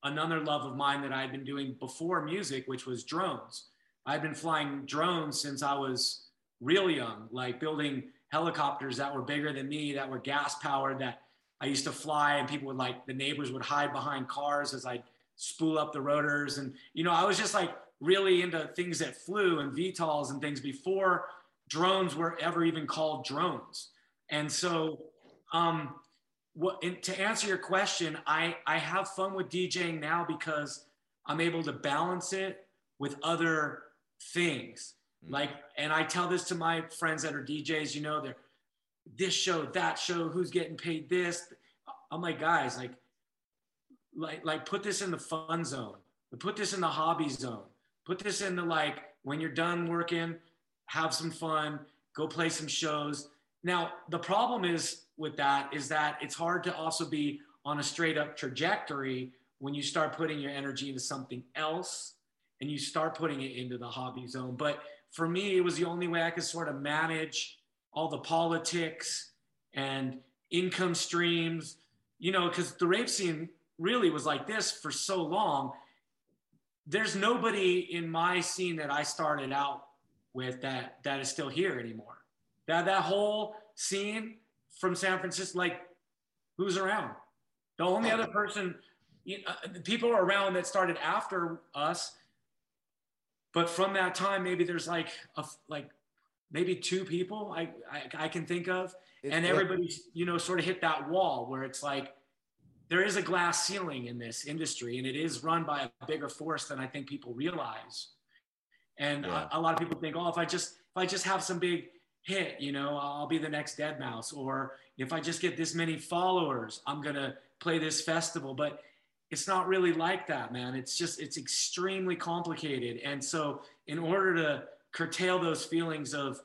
another love of mine that I had been doing before music, which was drones. I've been flying drones since I was real young, like building helicopters that were bigger than me, that were gas powered, that I used to fly, and people would like the neighbors would hide behind cars as I spool up the rotors. And you know, I was just like really into things that flew and VTOLs and things before drones were ever even called drones. And so, um, what and to answer your question, I I have fun with DJing now because I'm able to balance it with other things. Mm. Like, and I tell this to my friends that are DJs, you know, they're this show, that show, who's getting paid this. I'm like, guys, like, like, like put this in the fun zone. put this in the hobby zone. Put this in the like when you're done working, have some fun, go play some shows. Now, the problem is with that is that it's hard to also be on a straight up trajectory when you start putting your energy into something else and you start putting it into the hobby zone. But for me, it was the only way I could sort of manage all the politics and income streams, you know, because the rape scene really was like this for so long. There's nobody in my scene that I started out with that that is still here anymore. That that whole scene from San Francisco, like who's around? The only other person, you know, the people around that started after us, but from that time, maybe there's like a like maybe two people I I, I can think of, and everybody's you know sort of hit that wall where it's like there is a glass ceiling in this industry, and it is run by a bigger force than I think people realize. And Yeah. a, a lot of people think, oh, if I just if I just have some big hit, you know, I'll be the next Deadmau5, or if I just get this many followers, I'm gonna play this festival. But it's not really like that, man. It's just it's extremely complicated. And so, in order to curtail those feelings of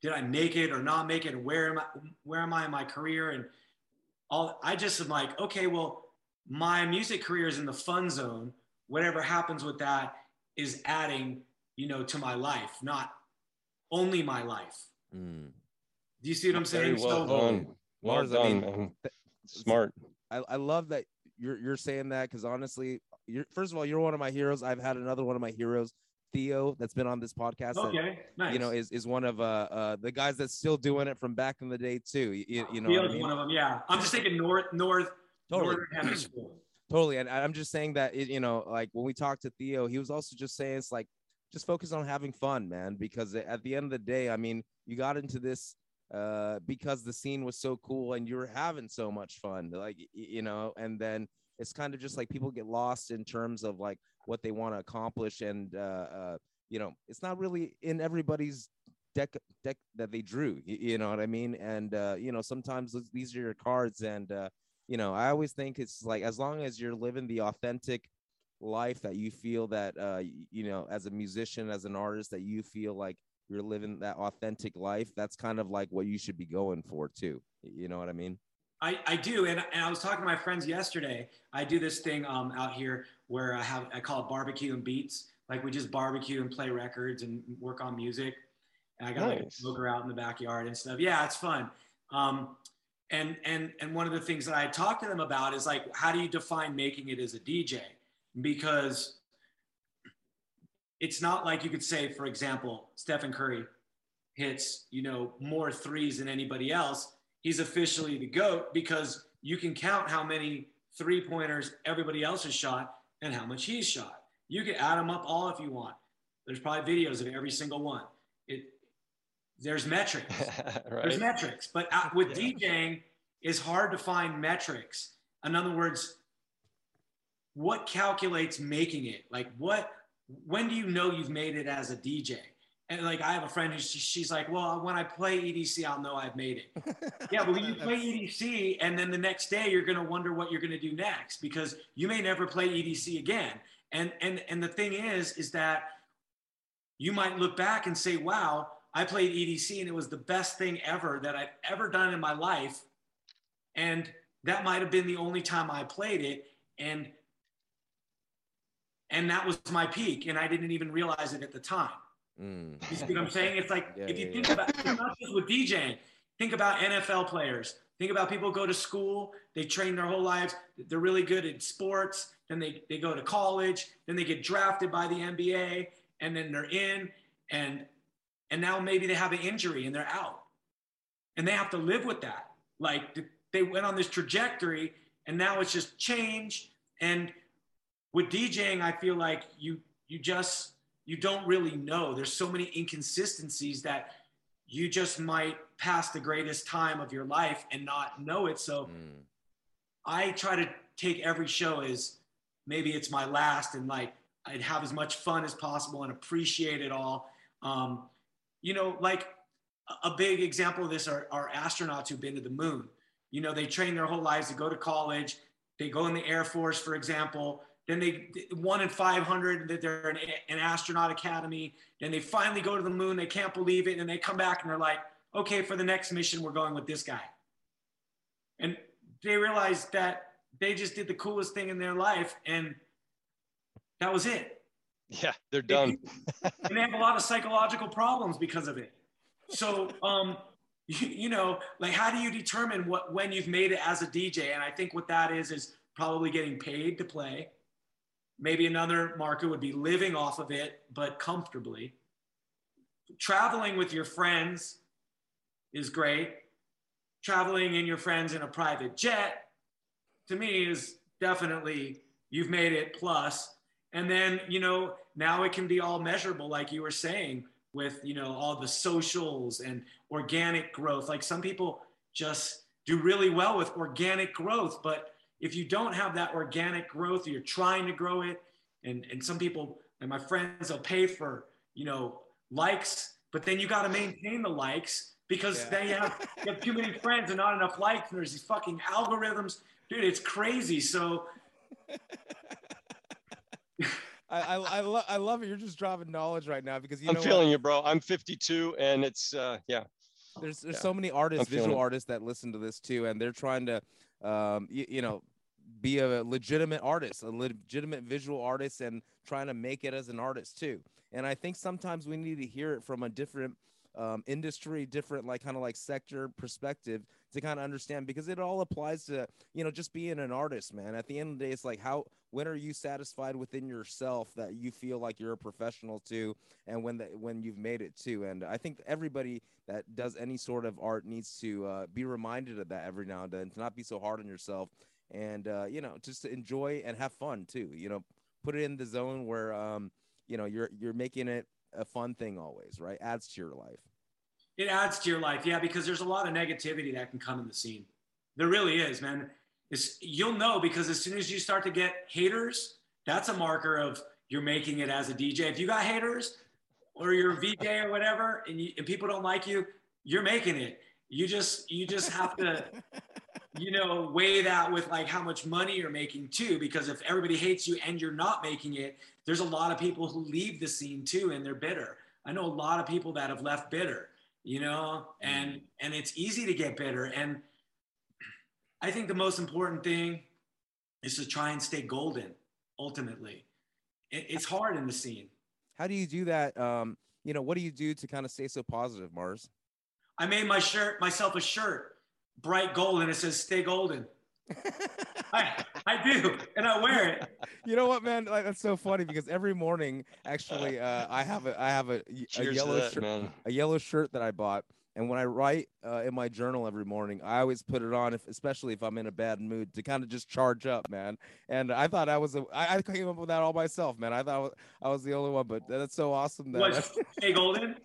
did I make it or not make it, where am I where am I in my career, and all I just am like, okay, well, my music career is in the fun zone. Whatever happens with that is adding, you know, to my life, not only my life. Mm. Do you see what I'm saying? Very well so, done. Well Mars, I mean, man. Smart. I, I love that you're you're saying that because honestly, you're first of all, you're one of my heroes. I've had another one of my heroes, Theo, that's been on this podcast. that, okay, nice. you know, is is one of uh, uh the guys that's still doing it from back in the day too. You, you, know, what I mean? one of them. Yeah, I'm just thinking north, north, Totally. northern hemisphere. totally. And I'm just saying that it, you know, like when we talked to Theo, he was also just saying it's like just focus on having fun, man. Because at the end of the day, I mean, you got into this uh because the scene was so cool and you were having so much fun, like you know, and then it's kind of just like people get lost in terms of like what they want to accomplish and uh, uh you know it's not really in everybody's deck deck that they drew y- you know what i mean? And uh you know sometimes these are your cards and uh you know i always think it's like as long as you're living the authentic life that you feel that uh you know as a musician as an artist that you feel like you're living that authentic life that's kind of like what you should be going for too you know what i mean I, I do, and, and I was talking to my friends yesterday. I do this thing um, out here where I have I call it barbecue and beats. Like we just barbecue and play records and work on music. And I got like a smoker out in the backyard and stuff. Yeah, it's fun. Um, and and and one of the things that I talk to them about is like, how do you define making it as a DJ? Because it's not like you could say, for example, Stephen Curry hits, you know, more threes than anybody else. He's officially the GOAT because you can count how many three pointers everybody else has shot and how much he's shot. You can add them up all if you want. There's probably videos of every single one. It there's metrics. There's metrics, but with DJing, it's hard to find metrics. In other words, what calculates making it? Like, what? When do you know you've made it as a DJ? And like, I have a friend who she's like, "Well, when I play EDC, I'll know I've made it." yeah, but when you play EDC, and then the next day you're gonna wonder what you're gonna do next because you may never play EDC again. And and and the thing is, is that you might look back and say, wow, I played EDC and it was the best thing ever that I've ever done in my life. And that might have been the only time I played it. And and that was my peak. And I didn't even realize it at the time. Mm. You see what I'm saying? It's like Yeah, if you yeah, think yeah. about not just with DJing, think about NFL players. Think about people go to school, they train their whole lives, they're really good at sports, then they, they go to college, then they get drafted by the NBA, and then they're in, and and now maybe they have an injury and they're out. And they have to live with that. Like they went on this trajectory and now it's just change. And with DJing, I feel like you you just you don't really know. There's so many inconsistencies that you just might pass the greatest time of your life and not know it. So Mm. I try to take every show as maybe it's my last and like I'd have as much fun as possible and appreciate it all. Um, you know, like a- big example of this are, are astronauts who've been to the moon. You know, they train their whole lives to go to college, they go in the Air Force, for example, then they one in 500 that they're an, an astronaut academy. Then they finally go to the moon. They can't believe it, and they come back and they're like, okay, for the next mission, we're going with this guy. And they realize that they just did the coolest thing in their life, and that was it. Yeah, they're done. and they have a lot of psychological problems because of it. So, um, you, you know, like how do you determine what when you've made it as a DJ? And I think what that is is probably getting paid to play. Maybe another marker would be living off of it, but comfortably. Traveling with your friends is great. Traveling in your friends in a private jet, to me, is definitely you've made it plus. And then, you know, now it can be all measurable, like you were saying, with, you know, all the socials and organic growth. Like some people just do really well with organic growth, but if you don't have that organic growth, you're trying to grow it. And, and some people, and my friends, they'll pay for, you know, likes, but then you got to maintain the likes because Yeah. then you have, you have too many friends and not enough likes. And there's these fucking algorithms. Dude, it's crazy. So I I I, lo- I love it. You're just dropping knowledge right now because you I'm know feeling what? you, bro. I'm 52, and it's uh, yeah. there's there's Yeah. so many artists, I'm visual it. artists that listen to this too, and they're trying to, um, you, you know, be a legitimate artist, a legitimate visual artist, and trying to make it as an artist too. And I think sometimes we need to hear it from a different um, industry, different like kind of like sector perspective to kind of understand because it all applies to you know just being an artist, man. At the end of the day, it's like how when are you satisfied within yourself that you feel like you're a professional too, and when the, when you've made it too. And I think everybody that does any sort of art needs to uh, be reminded of that every now and then to not be so hard on yourself and uh, you know just to enjoy and have fun too. You know, put it in the zone where um, you know you're you're making it a fun thing always, right? Adds to your life. It adds to your life, yeah, because there's a lot of negativity that can come in the scene. There really is, man. It's, you'll know because as soon as you start to get haters, that's a marker of you're making it as a DJ. If you got haters or you're a VJ or whatever, and, you, and people don't like you, you're making it. You just you just have to, you know, weigh that with like how much money you're making too. Because if everybody hates you and you're not making it, there's a lot of people who leave the scene too and they're bitter. I know a lot of people that have left bitter you know and and it's easy to get bitter and i think the most important thing is to try and stay golden ultimately it, it's hard in the scene How do you do that? Um, you know, what do you do to kind of stay so positive, Mars? i made my shirt myself a shirt bright gold and it says stay golden I, I do and i wear it you know what, man? Like that's so funny because every morning, actually, uh, I have a I have a, a yellow that, shirt, man. a yellow shirt that I bought. And when I write uh, in my journal every morning, I always put it on, if, especially if I'm in a bad mood, to kind of just charge up, man. And I thought I was, a, I, I came up with that all myself, man. I thought I was, I was the only one, but that's so awesome that. what stay golden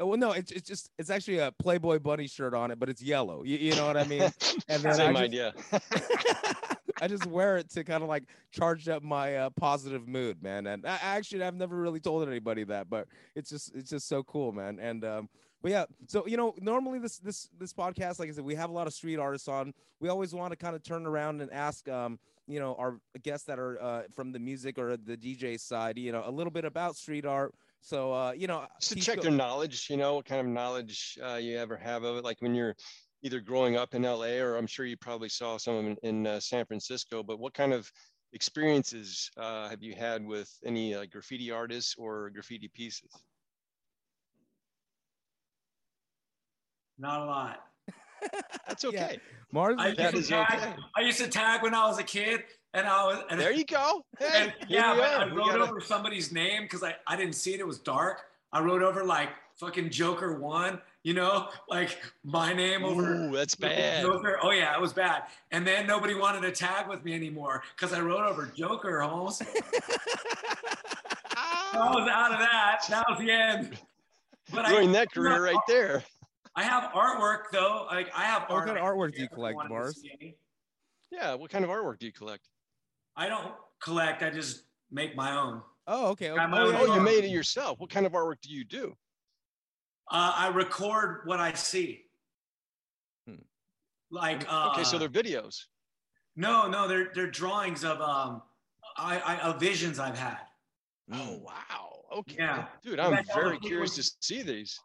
well, no, it's, it's just it's actually a Playboy bunny shirt on it, but it's yellow. You, you know what I mean? And then Same I just, idea. I just wear it to kind of like charge up my uh, positive mood, man. And I, actually, I've never really told anybody that, but it's just it's just so cool, man. And um, but yeah, so you know, normally this this this podcast, like I said, we have a lot of street artists on. We always want to kind of turn around and ask, um, you know, our guests that are uh, from the music or the DJ side, you know, a little bit about street art. So uh, you know, Just to check go- their knowledge, you know, what kind of knowledge uh, you ever have of it. Like when you're either growing up in LA or I'm sure you probably saw some of them in, in uh, San Francisco, but what kind of experiences uh, have you had with any uh, graffiti artists or graffiti pieces? not a lot That's Yeah. okay. Mars. I is- That used, to tag, okay. I used to tag when I was a kid and i was and There you go. Hey, And, yeah, but. I wrote gotta- over somebody's name because I, I didn't see it. It was dark. I wrote over like fucking Joker one, you know, like my name over Ooh, that's bad. Joker. Oh yeah, it was bad. And then nobody wanted to tag with me anymore because I wrote over Joker, Holmes. I was out of that. That was the end. But Ruined I, that career right there. I have artwork though. Like I have What kind of artwork do you collect, wanted Mars? Yeah. What kind of artwork do you collect? I don't collect. I just make my own. Oh, okay. okay. Oh, Oh, you made it yourself. What kind of artwork do you do? Uh, I record what I see. Hmm. Like uh, Okay, so they're videos. no, no, they're they're drawings of um I, I of visions I've had. Oh wow. Okay. Yeah. Dude, I'm very curious to see these.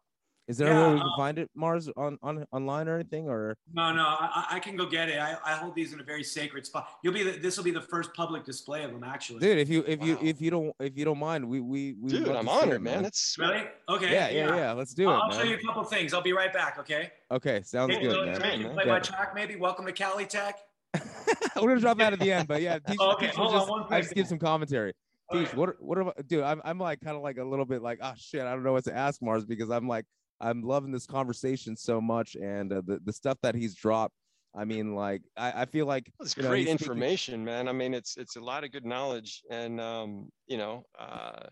Is there Yeah, a way we can uh, find it, Mars, on, on online or anything? Or No, no, I, I can go get it. I, I hold these in a very sacred spot. You'll be this will be the first public display of them, actually. dude, if you if you if you don't if you don't mind, we we we Dude, I'm to see it, honored, man. That's sweet. Really? Okay. yeah, yeah, yeah. Let's do it, I'll show you a couple things. I'll be right back. Okay. Okay, sounds Hey, good, man. man. you man. Play Yeah. my track, maybe. Welcome to Cali Tech. We're gonna drop that at the end, but yeah, teach, Okay, teach hold will on just, one I just give some commentary. Teach, Okay. what what about dude? I'm I'm like kind of like a little bit like oh shit, I don't know what to ask Mars because I'm like I'm loving this conversation so much and uh, the the stuff that he's dropped. I mean, like I, I feel like It's you know, great speaking- information, man. I mean, it's it's a lot of good knowledge, and um, you know, uh,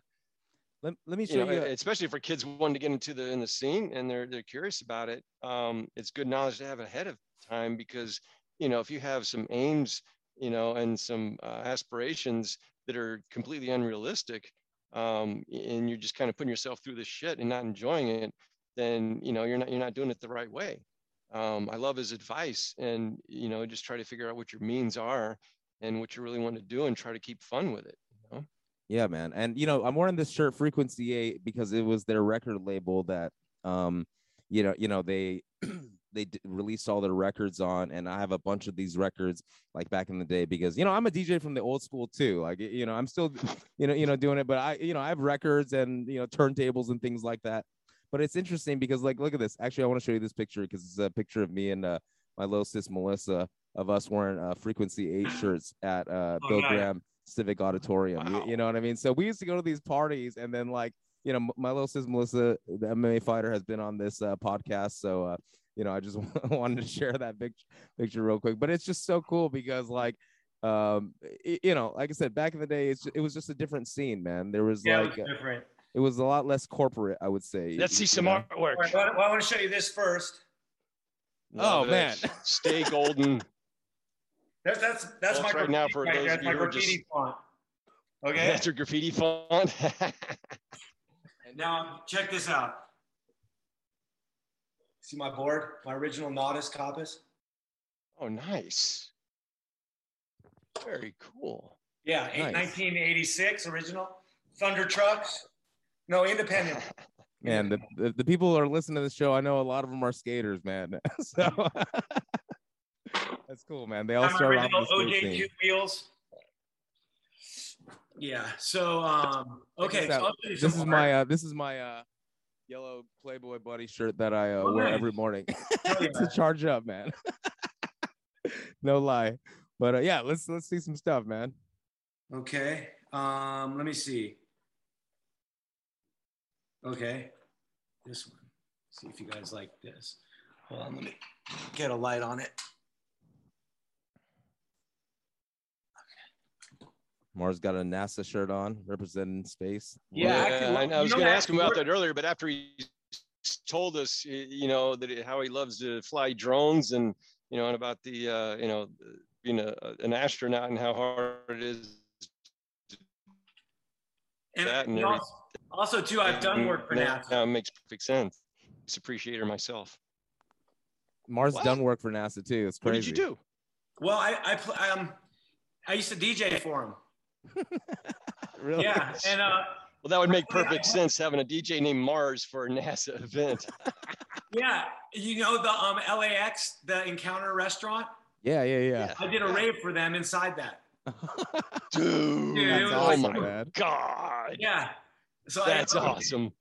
Let, let me you show know, you. especially for kids wanting to get into the in the scene and they're they're curious about it. Um, it's good knowledge to have ahead of time because you know if you have some aims, you know, and some uh, aspirations that are completely unrealistic, um, and you're just kind of putting yourself through this shit and not enjoying it, then you know you're not you're not doing it the right way. Um, I love his advice, and you know, just try to figure out what your means are and what you really want to do, and try to keep fun with it. You know? Yeah, man. And you know, I'm wearing this shirt Frequency 8 because it was their record label that um you know, you know, they they d- released all their records on and I have a bunch of these records like back in the day because you know, I'm a DJ from the old school too. Like you know, I'm still you know, you know doing it, but I you know, I have records and you know, turntables and things like that. But it's interesting because like look at this. Actually, I want to show you this picture because it's a picture of me and uh my little sis Melissa of us wearing uh frequency 8 shirts at uh Oh, Bill nice. Graham Civic Auditorium. You- Wow. You, know what I mean? So we used to go to these parties, and then like you know, my little sis Melissa, the MMA fighter, has been on this uh, podcast. So uh, you know, I just wanted to share that picture picture real quick. But it's just so cool because like um you know like i said back in the day it's it was just a different scene man there was Yeah, like was uh, different. It was a lot less corporate i would say Let's see some know? artwork. All right, well, well, I want to show you this first. Oh, Love man. stay golden. That's that's that's Well, my right now for right those there. of That's you my who are graffiti just- font. Okay. That's your graffiti font. and Now check this out. See my board, my original Natas Kaupas. oh, nice. Very cool. Yeah, eight- Nice. 1986 original. Thunder Trucks. No, Independent. man the, the the people who are listening to the show i know a lot of them are skaters man so that's cool man they all my start off original in the skate OJ2 wheels. Yeah. So um okay. This So out. I'll show you this is my uh this is my uh yellow playboy buddy shirt that i uh, Oh, wear nice. every morning to charge up man no lie but uh, yeah let's let's see some stuff man Okay. Um, let me see. Okay. This one. See if you guys like this. Hold on, let me get a light on it. Okay. Mars got a nasa shirt on representing space Yeah, actually, I, I was going to ask him about that earlier, but after he told us, you know, that it- how he loves to fly drones and you know, and about the uh, you know, being a, an astronaut and how hard it is. And, That and and also, also, too, I've done work for NASA. Now it makes perfect sense. Just appreciate her myself. mars What? done work for nasa too it's What did you do? Well, I I pl- um I used to DJ for him. really Yeah, and uh Well, that would make Yeah, perfect sense having a DJ named Mars for a NASA event. yeah, you know the um LAX, the Encounter restaurant. yeah yeah yeah I did a rave for them inside that. Dude, Dude, it that's was oh my man God. Yeah. So That's I, awesome.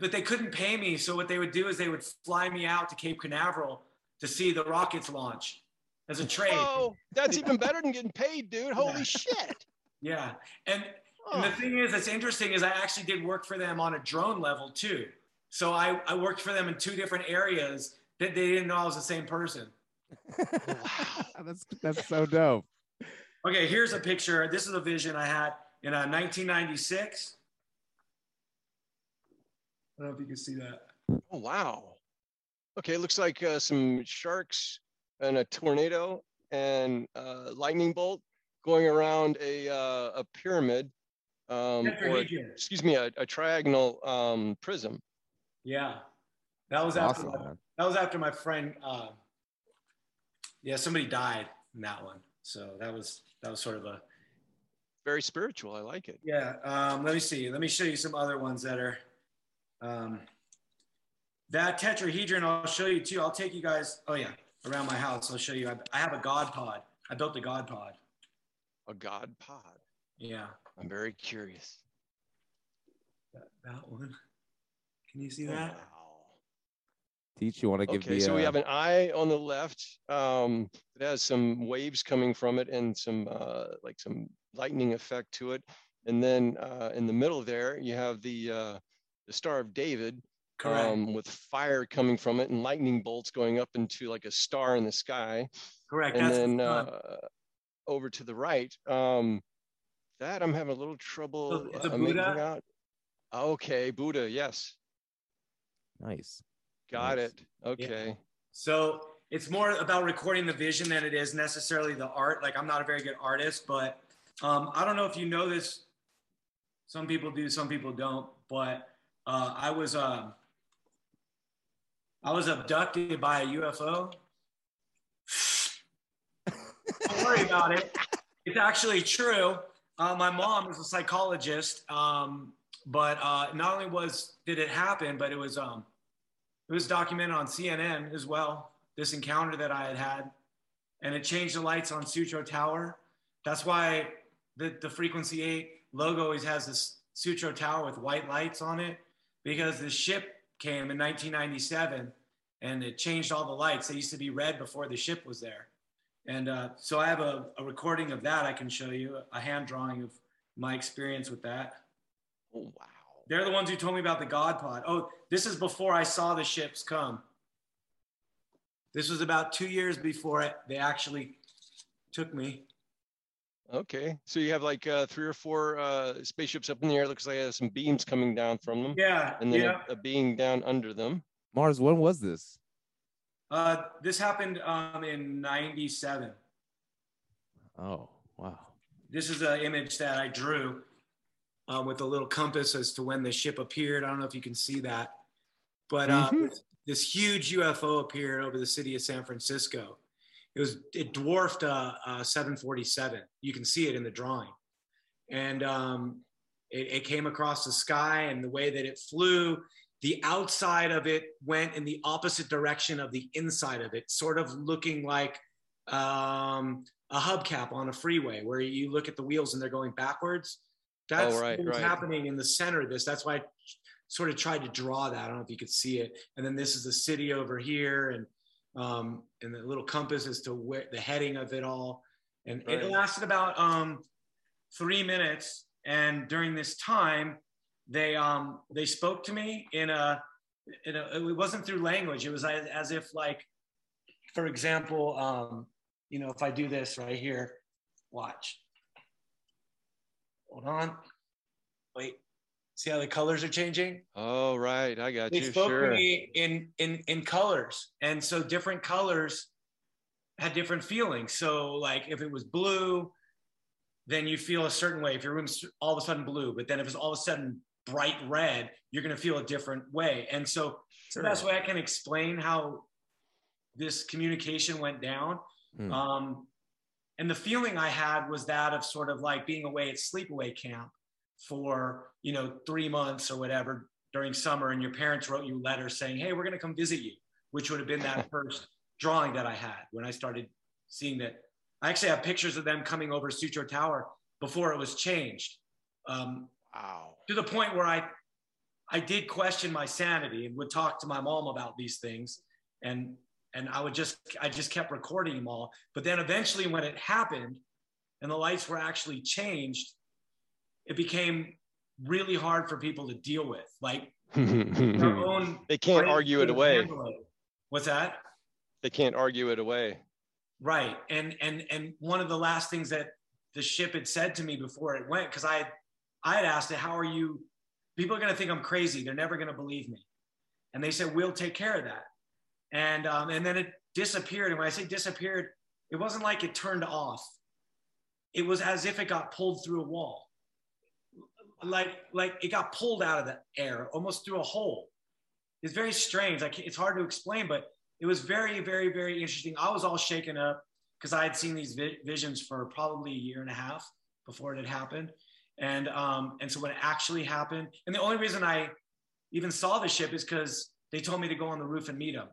But they couldn't pay me, so what they would do is they would fly me out to Cape Canaveral to see the rockets launch as a trade. Oh, that's even better than getting paid, dude. Holy shit. Yeah, and and the thing is, that's interesting is I actually did work for them on a drone level too. So I, I worked for them in two different areas that they didn't know I was the same person. wow. that's that's so dope Okay, here's a picture. This is a vision I had in uh, 1996. I don't know if you can see that. Oh, wow. Okay, it looks like uh, some sharks and a tornado and uh, lightning bolt going around a, uh, a pyramid, um, or excuse me, a, a triagonal um, prism. Yeah, that was after awesome my, man that was after my friend. Uh, yeah, somebody died in that one, so that was that was sort of a very spiritual. I like it. Yeah. Um, let me see. Let me show you some other ones that are. Um, that tetrahedron, I'll show you too. I'll take you guys. Oh yeah, around my house. I'll show you. I, I have a God pod. I built a God pod. A God pod. Yeah. I'm very curious. That, that one. Can you see Oh, that? wow. Teach, you want to give Okay, the so we have an eye on the left um, that has some waves coming from it and some uh, like some lightning effect to it. And then uh, in the middle there, you have the uh, the Star of David Correct. um, with fire coming from it and lightning bolts going up into like a star in the sky. Correct. and That's then uh, over to the right, um, that I'm having a little trouble So it's a uh, making out. Okay, Buddha. Yes, nice. got Nice. it. Okay. So it's more about recording the vision than it is necessarily the art. Like I'm not a very good artist, but um, I don't know if you know this. Some people do, some people don't. But uh, I was um, I was abducted by a UFO. don't worry about it. It's actually true. Uh, my mom is a psychologist, um, but uh, not only was did it happen, but it was um, it was documented on CNN as well. This encounter that I had had, and it changed the lights on Sutro Tower. That's why the, the Frequency 8 logo always has this Sutro Tower with white lights on it because the ship came in 1997 and it changed all the lights. They used to be red before the ship was there. And uh, so I have a, a recording of that I can show you, a hand drawing of my experience with that. Oh, wow. They're the ones who told me about the God Pod. Oh, this is before I saw the ships come. This was about two years before it, they actually took me. Okay, so you have like uh, three or four uh, spaceships up in the air. Looks like it has some beams coming down from them, Yeah, and then yeah. a, a being down under them. Mars, when was this? Uh, this happened um, in '97. Oh, wow. This is an image that I drew uh, with a little compass as to when the ship appeared. I don't know if you can see that, but uh, this, this huge UFO appeared over the city of San Francisco. It was it dwarfed a, uh, 747. You can see it in the drawing, and um, it, it came across the sky and the way that it flew. The outside of it went in the opposite direction of the inside of it, sort of looking like um, a hubcap on a freeway where you look at the wheels and they're going backwards. That's Oh, right, what was right. happening in the center of this. That's why I sort of tried to draw that. I don't know if you could see it. And then this is the city over here, and um, and the little compass as to where the heading of it all. And it lasted about um, three minutes. And during this time, they um, they spoke to me in a, in a it wasn't through language. It was as, as if like, for example, um, you know, if I do this right here, watch. Hold on. Wait. See how the colors are changing? Oh, right, I got they you. spoke Sure. to me in in in colors and so different colors had different feelings so like if it was blue then you feel a certain way if your room's all of a sudden blue but then if it's all of a sudden bright red you're going to feel a different way and so it's the best way i can explain how this communication went down Hmm. um, and the feeling i had was that of sort of like being away at sleepaway camp for you know three months or whatever during summer and your parents wrote you letters saying hey we're going to come visit you which would have been that first drawing that i had when i started seeing that. I actually have pictures of them coming over sutro tower before it was changed. Um, Wow. to the point where i i did question my sanity and would talk to my mom about these things. And and i would just i just kept recording them all. But then eventually when it happened and the lights were actually changed it became really hard for people to deal with like their own they can't argue it away. handle it. what's that They can't argue it away. Right. And and and one of the last things that the ship had said to me before it went, because I had I had asked it, how are you? People are gonna think I'm crazy. They're never gonna believe me. And they said, We'll take care of that. And um, and then it disappeared. And when I say disappeared, it wasn't like it turned off. It was as if it got pulled through a wall. Like like it got pulled out of the air, almost through a hole. It's very strange. Like it's hard to explain, but it was very, very, very interesting. I was all shaken up because I had seen these vi- visions for probably a year and a half before it had happened. And um, and so when it actually happened, and the only reason I even saw the ship is because they told me to go on the roof and meet them.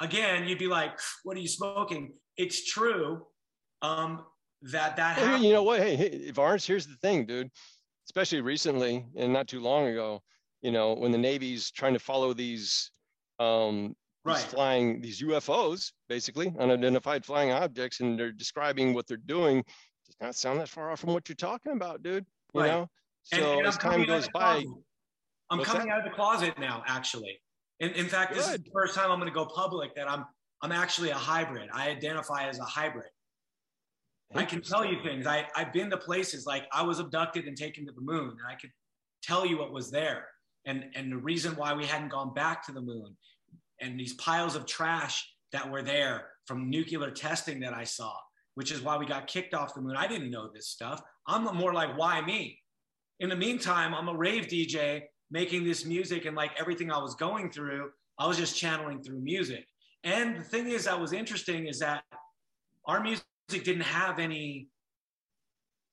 Again, you'd be like, "What are you smoking?" It's true um, that that happened. you know what? Hey, hey, Varnes, here's the thing, dude. Especially recently and not too long ago, you know, when the Navy's trying to follow these um these right? flying these UFOs, basically unidentified flying objects, and they're describing what they're doing, does not sound that far off from what you're talking about, dude. You Right. know? So and as time goes by. I'm coming that? out of the closet now, actually. In, in fact, this is the first time I'm going to go public that I'm I'm actually a hybrid. I identify as a hybrid. I can tell you things. I, I've been to places like I was abducted and taken to the moon, and I could tell you what was there and, and the reason why we hadn't gone back to the moon and these piles of trash that were there from nuclear testing that I saw, which is why we got kicked off the moon. I didn't know this stuff. I'm more like, why me? In the meantime, I'm a rave DJ making this music and like everything I was going through, I was just channeling through music. And the thing is that was interesting is that our music didn't have any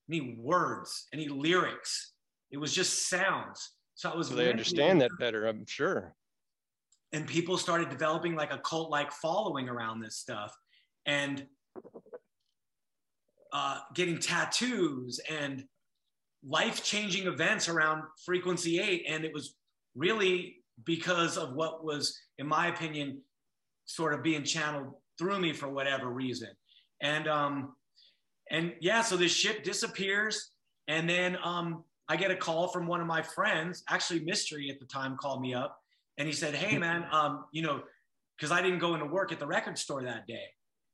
any words, any lyrics. It was just sounds. So it was so they understand that better, I'm sure. and people started developing like a cult like following around this stuff and uh, getting tattoos and life changing events around frequency 8 and it was really because of what was in my opinion sort of being channeled through me for whatever reason and um and yeah so this ship disappears. And then um i get a call from one of my friends. Actually mystery at the time called me up and he said hey man um you know because i didn't go into work at the record store that day.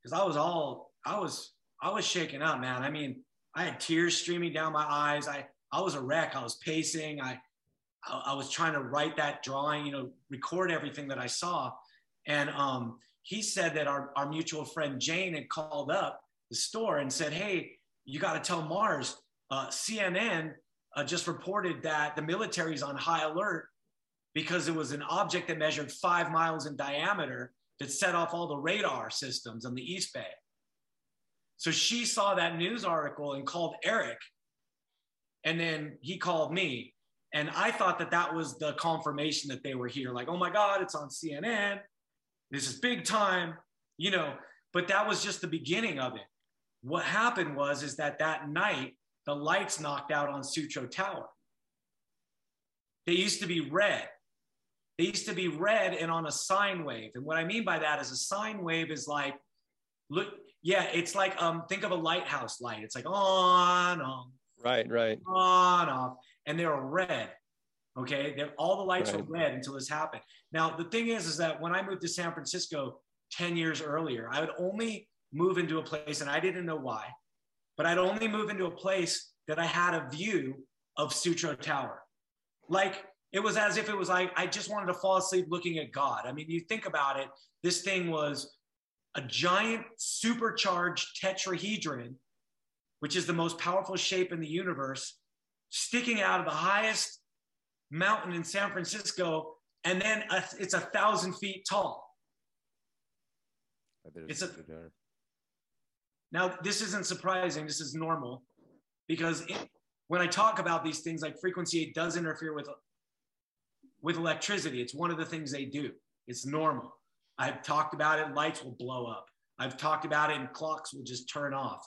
Because i was all i was i was shaken up man. I mean i had tears streaming down my eyes. I i was a wreck. I was pacing. I i, I was trying to write that drawing you know record everything that i saw. And um he said that our, our mutual friend jane had called up the store and said hey you got to tell mars uh, cnn uh, just reported that the military's on high alert because it was an object that measured five miles in diameter that set off all the radar systems on the East Bay. So she saw that news article and called Eric, and then he called me. And I thought that that was the confirmation that they were here. Like, oh my God, it's on CNN. This is big time, you know. But that was just the beginning of it. What happened was is that that night the lights knocked out on Sutro Tower. They used to be red. They used to be red and on a sine wave. And what I mean by that is a sine wave is like, look, yeah, it's like um, think of a lighthouse light. It's like on, on, Right, right. on, off, and they're red. Okay, they're, all the lights Right. were red until this happened. Now the thing is, is that when I moved to San Francisco ten years earlier, I would only move into a place, and I didn't know why, but I'd only move into a place that I had a view of Sutro Tower. Like it was as if it was like I just wanted to fall asleep looking at God. I mean, you think about it, this thing was a giant supercharged tetrahedron, which is the most powerful shape in the universe, sticking out of the highest mountain in San Francisco, and then a, it's a thousand feet tall. It's a- Now, this isn't surprising. This is normal because it, when I talk about these things, like frequency, it does interfere with with electricity. It's one of the things they do. It's normal. I've talked about it. Lights will blow up. I've talked about it, and clocks will just turn off.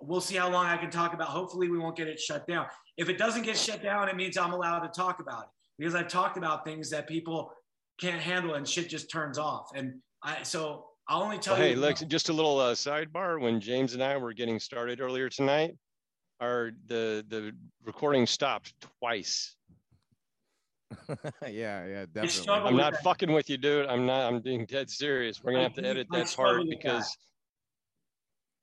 We'll see how long I can talk about. Hopefully, we won't get it shut down. If it doesn't get shut down, it means I'm allowed to talk about it because I've talked about things that people can't handle, and shit just turns off. And I so I'll only tell Well, hey, you. look, just a little uh, sidebar. When James and I were getting started earlier tonight, our the the recording stopped twice. yeah, yeah, definitely. I'm not that. fucking with you, dude. I'm not. I'm being dead serious. We're gonna I have to do- edit I that struggle part with that. because,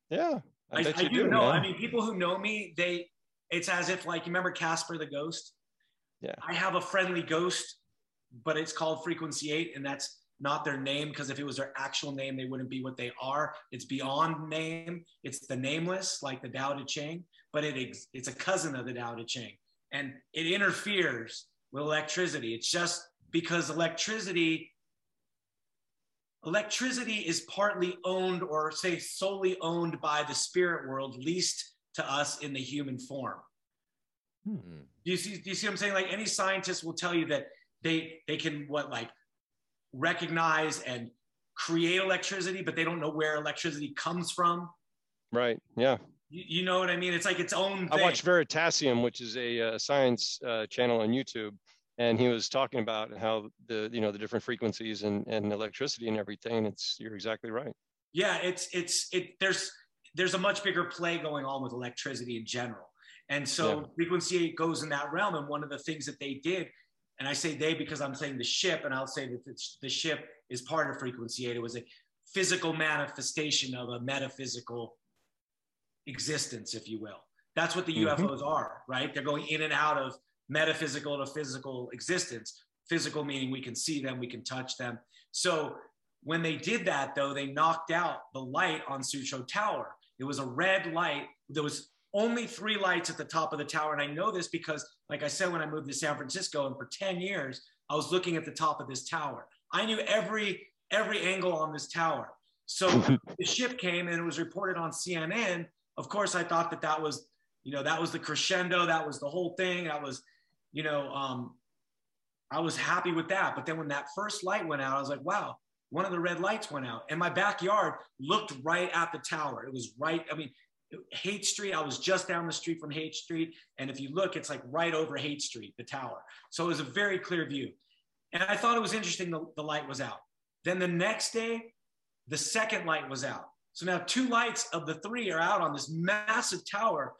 yeah, I, I, bet I you do do, know. man. I mean, people who know me, they it's as if like you remember Casper the ghost. Yeah. I have a friendly ghost, but it's called Frequency Eight, and that's not their name because if it was their actual name, they wouldn't be what they are. It's beyond name. It's the nameless, like the Tao Te Ching, but it ex- it's a cousin of the Tao Te Ching, and it interferes with electricity. It's just because electricity electricity is partly owned or say solely owned by the spirit world least to us in the human form. Mm. Do you see? Do you see what I'm saying? Like any scientist will tell you that they they can what like recognize and create electricity, but they don't know where electricity comes from. Right. Yeah. You, you know what I mean? It's like its own. I thing. watched Veritasium, which is a uh, science uh, channel on YouTube, and he was talking about how the you know the different frequencies and, and electricity and everything. It's you're exactly right. yeah it's it's it there's there's a much bigger play going on with electricity in general and so Yeah. frequency 8 goes in that realm and one of the things that they did and i say they because i'm saying the ship and i'll say that the, the ship is part of frequency 8 it was a physical manifestation of a metaphysical existence if you will that's what the Mhm. ufos are right they're going in and out of metaphysical to physical existence physical meaning we can see them we can touch them so when they did that, though, they knocked out the light on Sutro Tower. It was a red light. There was only three lights at the top of the tower. And I know this because, like I said, when I moved to San Francisco and for 10 years, I was looking at the top of this tower. I knew every every angle on this tower. So the ship came and it was reported on CNN. Of course, I thought that that was, you know, that was the crescendo. That was the whole thing. That was, you know, um, I was happy with that. But then when that first light went out, I was like, wow, one of the red lights went out and my backyard looked right at the tower. It was right, I mean, Haight Street, I was just down the street from Haight Street. And if you look, it's like right over Haight Street, the tower. So it was a very clear view. And I thought it was interesting the, the light was out. Then the next day, the second light was out. So now two lights of the three are out on this massive tower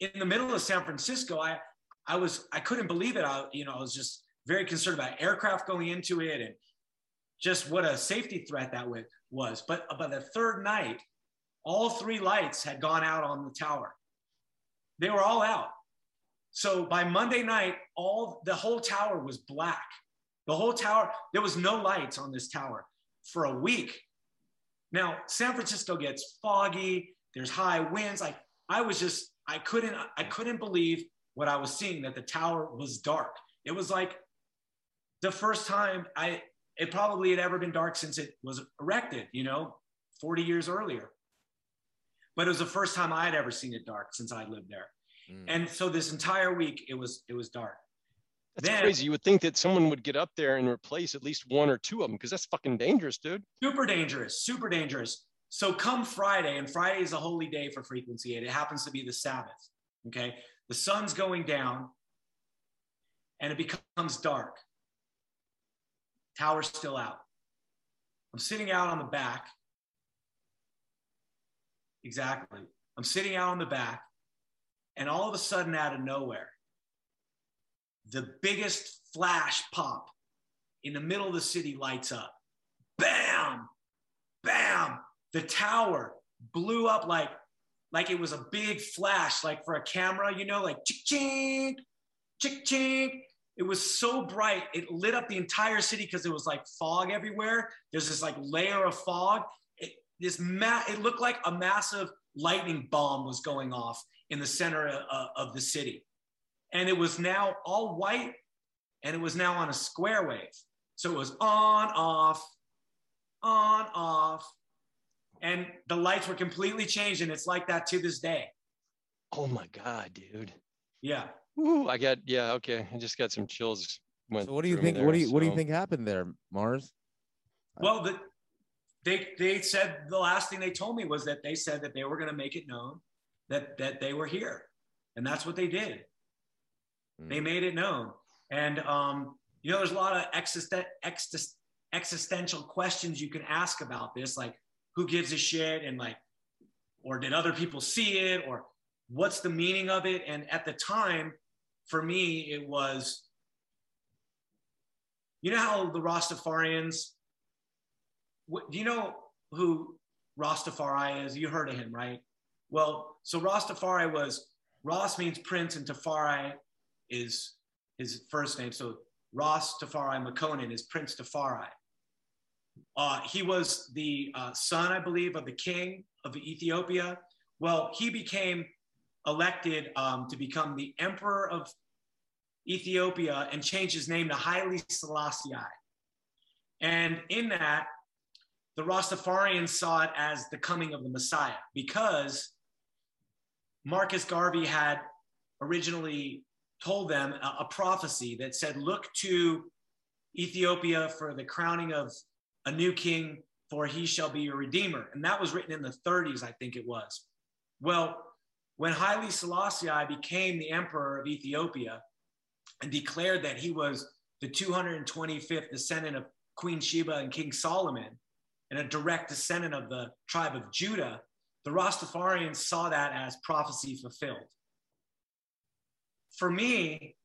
in the middle of San Francisco. I, I was, I couldn't believe it. I, you know, I was just very concerned about aircraft going into it and just what a safety threat that was. But by the third night, all three lights had gone out on the tower. They were all out. So by Monday night, all the whole tower was black. The whole tower, there was no lights on this tower for a week. Now, San Francisco gets foggy, there's high winds. Like I was just, I couldn't, I couldn't believe what I was seeing that the tower was dark. It was like the first time I it probably had ever been dark since it was erected, you know, 40 years earlier. But it was the first time I had ever seen it dark since I lived there. Mm. And so this entire week it was it was dark. That's Then- crazy. You would think that someone would get up there and replace at least one or two of them because that's fucking dangerous, dude. Super dangerous, super dangerous. So come Friday, and Friday is a holy day for frequency eight. It happens to be the Sabbath. Okay. The sun's going down and it becomes dark. Tower's still out. I'm sitting out on the back. Exactly. I'm sitting out on the back, and all of a sudden, out of nowhere, the biggest flash pop in the middle of the city lights up. Bam! Bam! The tower blew up like like it was a big flash, like for a camera, you know, like chick chink, chick chink. It was so bright, it lit up the entire city because it was like fog everywhere. There's this like layer of fog. It, this ma- it looked like a massive lightning bomb was going off in the center uh, of the city, and it was now all white, and it was now on a square wave. So it was on, off, on, off, and the lights were completely changed, and it's like that to this day. Oh my god, dude. Yeah. Ooh, I got yeah. Okay, I just got some chills. So what do you through me think? What do there, you what do you think happened there, Mars? Well, the, they they said the last thing they told me was that they said that they were going to make it known that that they were here, and that's what they did. Mm. They made it known, and um, you know, there's a lot of existen- exist- existential questions you can ask about this, like who gives a shit, and like, or did other people see it, or what's the meaning of it? And at the time, for me, it was, you know, how the Rastafarians do you know who Rastafari is? You heard of him, right? Well, so Rastafari was Ras means prince, and Tafari is his first name. So Ras Tafari Makonnen is Prince Tafari. Uh, he was the uh, son, I believe, of the king of Ethiopia. Well, he became elected um, to become the emperor of Ethiopia and changed his name to Haile Selassie. And in that, the Rastafarians saw it as the coming of the Messiah because Marcus Garvey had originally told them a, a prophecy that said, Look to Ethiopia for the crowning of a new king, for he shall be your redeemer. And that was written in the 30s, I think it was. Well, when Haile Selassie became the emperor of Ethiopia and declared that he was the 225th descendant of Queen Sheba and King Solomon and a direct descendant of the tribe of Judah, the Rastafarians saw that as prophecy fulfilled. For me,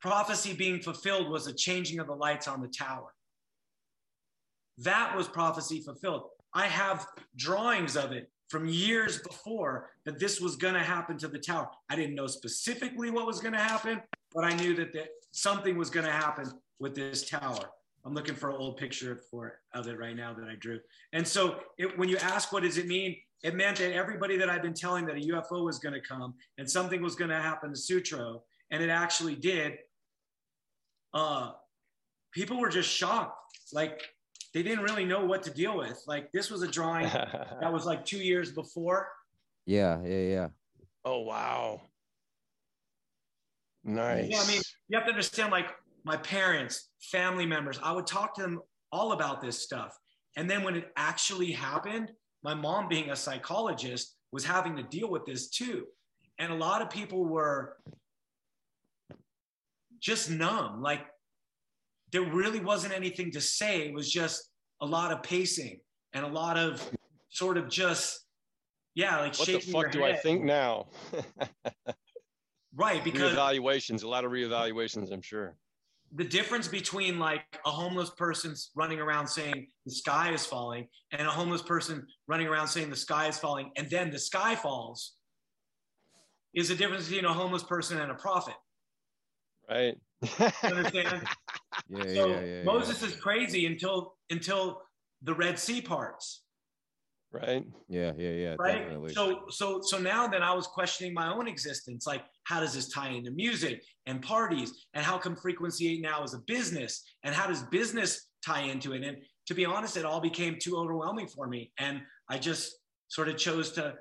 prophecy being fulfilled was a changing of the lights on the tower. That was prophecy fulfilled. I have drawings of it from years before that this was going to happen to the tower. I didn't know specifically what was going to happen, but I knew that, that something was going to happen with this tower. I'm looking for an old picture for of it right now that I drew. And so it, when you ask what does it mean, it meant that everybody that I've been telling that a UFO was going to come and something was going to happen to Sutro, and it actually did. Uh, people were just shocked. Like they didn't really know what to deal with. Like this was a drawing that was like two years before. Yeah, yeah, yeah. oh wow. Nice. Yeah, I mean, you have to understand, like my parents, family members, I would talk to them all about this stuff. And then when it actually happened, my mom, being a psychologist, was having to deal with this too. And a lot of people were just numb. Like there really wasn't anything to say. It was just a lot of pacing and a lot of sort of just, yeah, like what the fuck do I think now? Right, because reevaluations, a lot of reevaluations, I'm sure. The difference between like a homeless person running around saying the sky is falling and a homeless person running around saying the sky is falling and then the sky falls is the difference between a homeless person and a prophet. Right. You understand? Yeah, yeah, so yeah, yeah, Moses is crazy until until the Red Sea parts. Right. yeah, yeah, yeah, right? definitely. so so so now that i was questioning my own existence like how does this tie into music and parties? And how come frequency 8 now is a business? And how does business tie into it? And to be honest it all became too overwhelming for me. And i just sort of chose to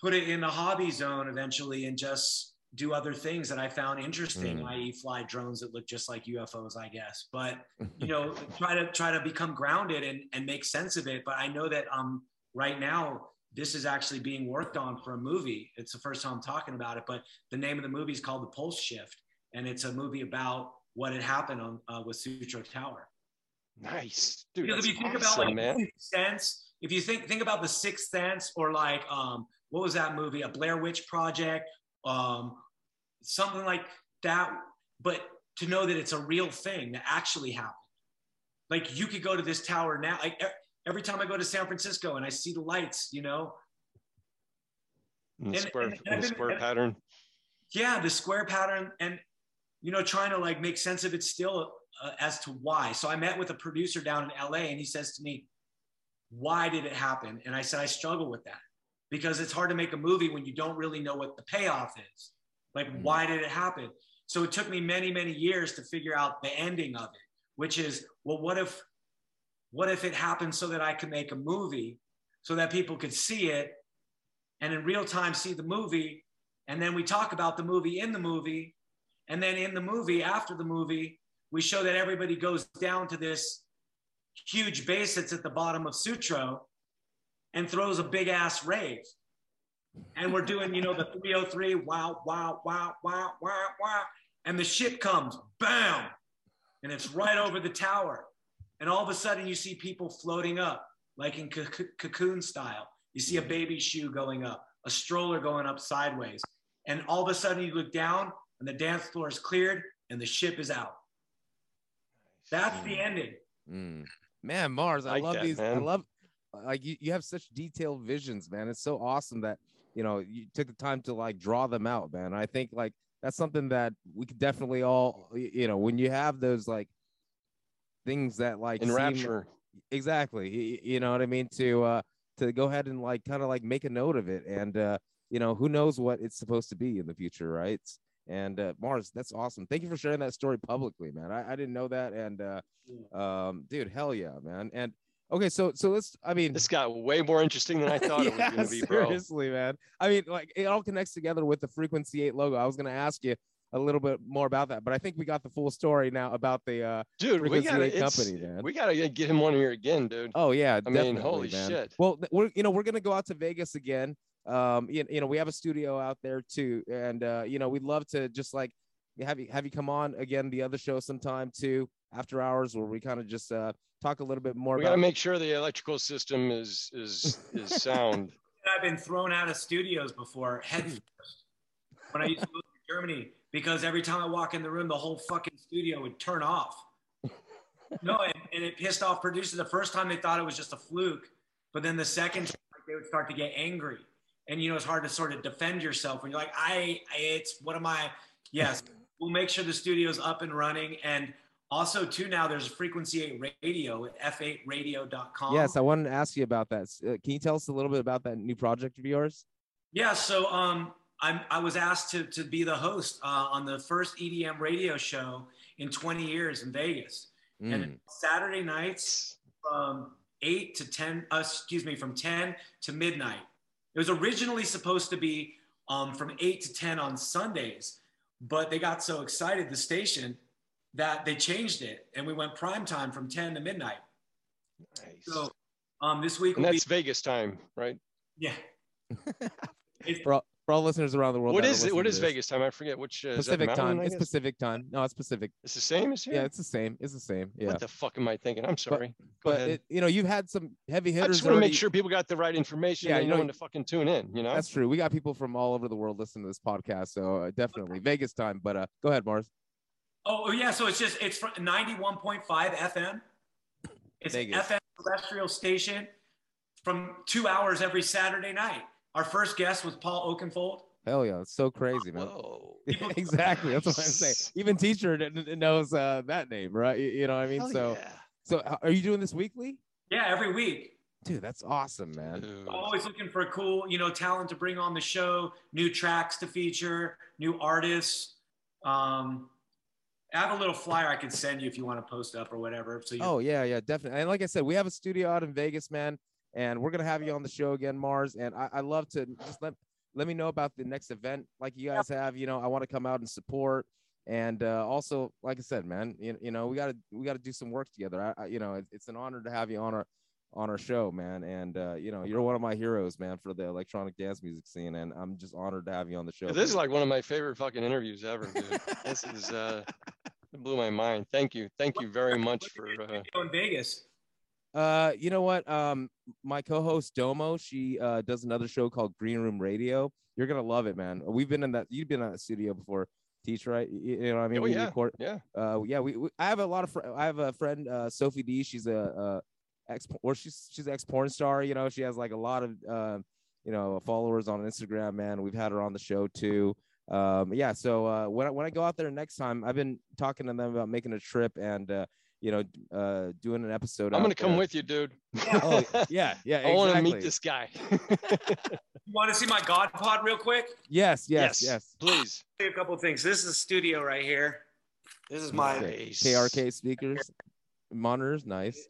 put it in the hobby zone eventually and just do other things that i found interesting Mm. i.e fly drones that look just like ufos i guess but you know try to try to become grounded and and make sense of it but i know that um right now this is actually being worked on for a movie it's the first time i'm talking about it but the name of the movie is called the pulse shift and it's a movie about what had happened on uh, with sutro tower Nice. Dude, because that's if you think awesome, about like man. Sense if you think think about the sixth sense or like um what was that movie a blair witch project um something like that. But to know that it's a real thing that actually happened. Like you could go to this tower now like every time i go to san francisco and i see the lights you know? And- square, and in I've the been- square pattern. yeah the square pattern and you know trying to like make sense of it still uh, as to why. So i met with a producer down in la and he says to me why did it happen? And i said i struggle with that. Because it's hard to make a movie when you don't really know what the payoff is like Mhm. why did it happen? So it took me many many years to figure out the ending of it which is well what if what if it happened so that i could make a movie so that people could see it and in real time see the movie? And then we talk about the movie in the movie. And then in the movie after the movie we show that everybody goes down to this huge base that's at the bottom of sutro and throws a big ass rave and we're doing you know the 303 wow wow wow wow wow wow and the ship comes bam. And it's right over the tower. And all of a sudden you see people floating up like in coc- cocoon style. You see a baby shoe going up a stroller going up sideways. And all of a sudden you look down and the dance floor is cleared and the ship is out. That's the ending. Mm. Man, Mars, I Like love that, these. I love like you, you have such detailed visions, man. It's so awesome that you know you took the time to like draw them out, man. I think like that's something that we could definitely all you know when you have those like things that like In seem- Rapture. exactly. Y- y- you know what i mean? To uh to go ahead and like kind of like make a note of it and uh you know who knows what it's supposed to be in the future right? And uh mars that's awesome. Thank you for sharing that story publicly man. I, I didn't know that and uh um dude hell yeah man. And Okay, so so let's. I mean, This got way more interesting than I thought it was going to be, bro. seriously, man. I mean, like it all connects together with the Frequency Eight logo. I was gonna ask you a little bit more about that, but I think we got the full story now about the. uh Dude, we got Eight to company, man. We got to get him on here again, dude. Oh yeah, I mean, holy man. shit. Well, we're you know we're gonna go out to Vegas again. Um, you, you know we have a studio out there too, and uh, you know we'd love to just like have you have you come on again the other show sometime too after hours where we kind of just uh talk a little bit more we got to make sure the electrical system is is is sound. I've been thrown out of studios before head first when I used to move to Germany because every time I walk in the room, the whole fucking studio would turn off. No, and, and it pissed off producers. The first time they thought it was just a fluke, but then the second time they would start to get angry. And you know, it's hard to sort of defend yourself when you're like, I, I it's what am I? Yes, we'll make sure the studio's up and running. And also, too, now there's frequency 8 radio at f8radio.com. Yes, I wanted to ask you about that. Uh, can you tell us a little bit about that new project of yours? Yeah, so um, I'm, I was asked to, to be the host uh, on the first EDM radio show in 20 years in Vegas. Mm. And Saturday nights from 8 to 10, uh, excuse me, from 10 to midnight. It was originally supposed to be um, from 8 to 10 on Sundays, but they got so excited, the station, that they changed it and we went prime time from 10 to midnight. Nice. So um, this week and will be, that's Vegas time, right? yeah. It's- for, all, for all listeners around the world. What that it? What listening is to this. Vegas time? I forget which. Uh, Pacific Mountain, time. I It's? Pacific time. No, it's Pacific. It's the same as here. Yeah, it's the same. It's the same. Yeah. What the fuck am I thinking? I'm sorry. Go but ahead. it, you know, you've had some heavy hitters. I just want to make sure people got the right information. Yeah, Yeah, you you know know- when to fucking tune in. You know. That's true. We got people from all over the world listening to this podcast, so uh, definitely Vegas time. But uh, go ahead, Mars. Oh, oh, yeah. So it's just it's from 91.5 FM. It's an Vegas. FM terrestrial station from two hours every Saturday night. Our first guest was Paul Oakenfold. Hell yeah, it's so crazy, man. Whoa. exactly. That's what I'm saying. Even teacher kn- kn- knows uh, that name, right? You, you know what I mean? Hell so, yeah. so uh, are you doing this weekly? Yeah, every week. Dude, that's awesome, man. Dude. I'm always looking for cool, you know, talent to bring on the show, new tracks to feature, new artists. Um, I have a little flyer I can send you if you want to post up or whatever. So you, Oh yeah, yeah, definitely. And like I said, we have a studio out in Vegas, man, and we're gonna have you on the show again, Mars. And I, I love to just let let me know about the next event like you guys have. You know, I want to come out and support. And uh, also, like I said, man, you, you know, we gotta we gotta do some work together. I, I you know, it's, it's an honor to have you on our on our show, man. And uh, you know, you're one of my heroes, man, for the electronic dance music scene, and I'm just honored to have you on the show. This is like one of my favorite fucking interviews ever, dude. this is uh, it blew my mind. Thank you, thank you very much for. Uh, in Vegas. Uh, you know what? Um, my co-host Domo, she uh does another show called Green Room Radio. You're gonna love it, man. We've been in that. You've been in that studio before, teach, right? You, you know what I mean? oh we yeah, record. yeah. Uh, yeah. We, we. I have a lot of. Fr- I have a friend, uh, Sophie Dee. She's a, uh ex, or she's she's ex porn star. You know, she has like a lot of, uh, you know, followers on Instagram. Man, we've had her on the show too. Um, yeah. So uh, when I, when I go out there next time, I've been talking to them about making a trip and. uh you know, uh, doing an episode. I'm gonna come there. with you, dude. Oh, yeah, yeah. I want to meet this guy. You want to see my God Pod real quick? Yes, yes, yes. Please. Say a couple of things. This is the studio right here. This is my Nice. KRK speakers, monitors, nice.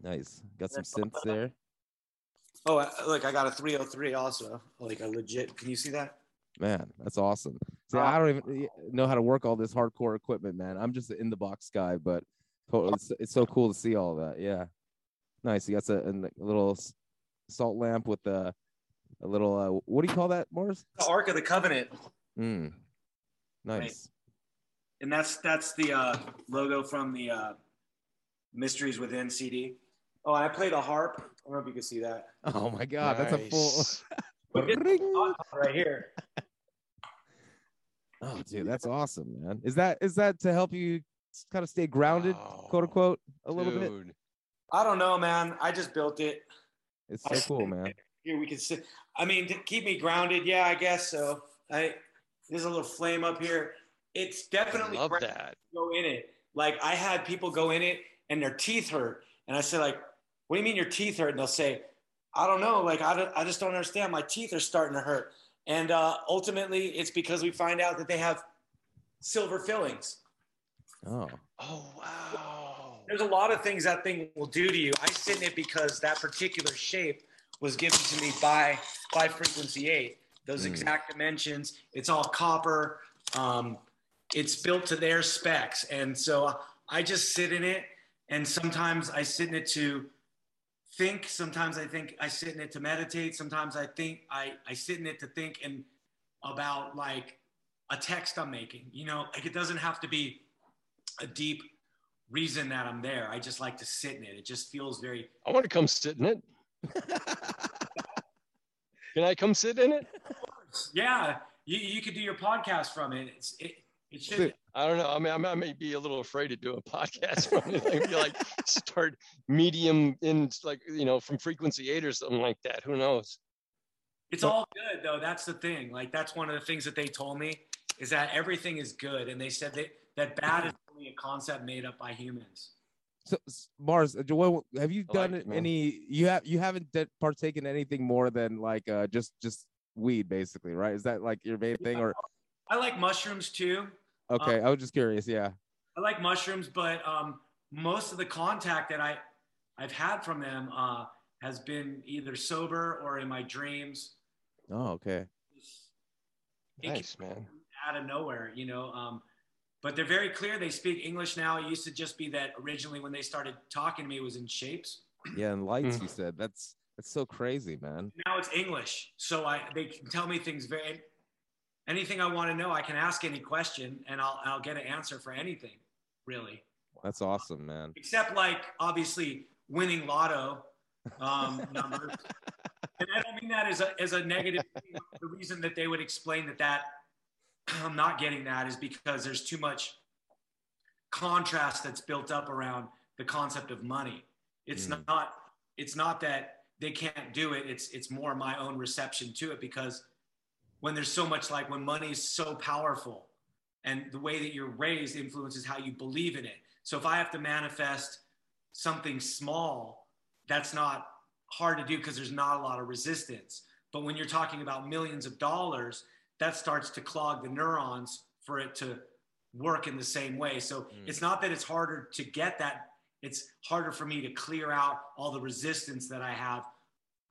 Nice. Got some synths there. Oh, I- look, I got a 303 also. Like a legit. Can you see that? Man, that's awesome. See, I don't even know how to work all this hardcore equipment, man. I'm just an in the box guy, but it's, it's so cool to see all that. Yeah, nice. You got a, a little salt lamp with a, a little. Uh, what do you call that, Morris? The Ark of the Covenant. Mm. Nice. And that's that's the uh, logo from the uh, Mysteries Within CD. Oh, I play the harp. I don't know if you can see that. Oh my god, that's a full. Right here. Oh, dude, that's awesome, man. Is that is that to help you kind of stay grounded, quote unquote, a little bit? Dude. I don't know, man. I just built it. It's so cool, man. Here we can sit. I mean, to keep me grounded. Yeah, I guess so. I there's a little flame up here. It's I definitely love that. go in it. Like I had people go in it and their teeth hurt, and I said, like, what do you mean your teeth hurt? And they'll say, I don't know. Like I, don't, I just don't understand. My teeth are starting to hurt, and uh, ultimately, it's because we find out that they have silver fillings. Oh, Oh wow. there's a lot of things that thing will do to you. I sit in it because that particular shape was given to me by by Frequency Eight. Those exact dimensions. It's all copper. Um, it's built to their specs, and so I just sit in it. And sometimes I sit in it to think. Sometimes I think I sit in it to meditate. Sometimes I think I I sit in it to think and about like a text I'm making. You know, like it doesn't have to be a deep reason that I'm there. I just like to sit in it. It just feels very I want to come sit in it. Can I come sit in it? yeah. You, you could do your podcast from it. It's it it should. I don't know. I mean, I may- I may be a little afraid to do a podcast from it. Maybe like start medium in like you know from frequency eight or something like that. Who knows? it's all good though. That's the thing. Like that's one of the things that they told me is that everything is good, and they said that that bad is only a concept made up by humans. So, Mars, uh, have you I like done it, any? You have you haven't d- partaken anything more than like uh just just weed, basically, right? Is that like your main thing, or I like mushrooms too. Okay? I was just curious. Yeah. I like mushrooms, but um, most of the contact that I I've had from them uh, has been either sober or in my dreams. Oh, okay. It Nice man. out of nowhere, you know. Um, but they're very clear. They speak English now. It used to just be that originally when they started talking to me, it was in shapes. Yeah, and lights. Mm. You said that's that's so crazy, man. Now it's English, so I they can tell me things very. Anything I want to know, I can ask any question, and I'll I'll get an answer for anything, really. That's awesome, man. Except like obviously winning lotto um, numbers. and I don't mean that as a, as a negative thing. The reason that they would explain that that I'm not getting that is because there's too much contrast that's built up around the concept of money. It's Mm. not it's not that they can't do it. It's it's more my own reception to it because when there's so much like when money is so powerful and the way that you're raised influences how you believe in it. So if I have to manifest something small, that's not hard to do because there's not a lot of resistance. But when you're talking about millions of dollars, that starts to clog the neurons for it to work in the same way. So Mm. it's not that it's harder to get that, it's harder for me to clear out all the resistance that I have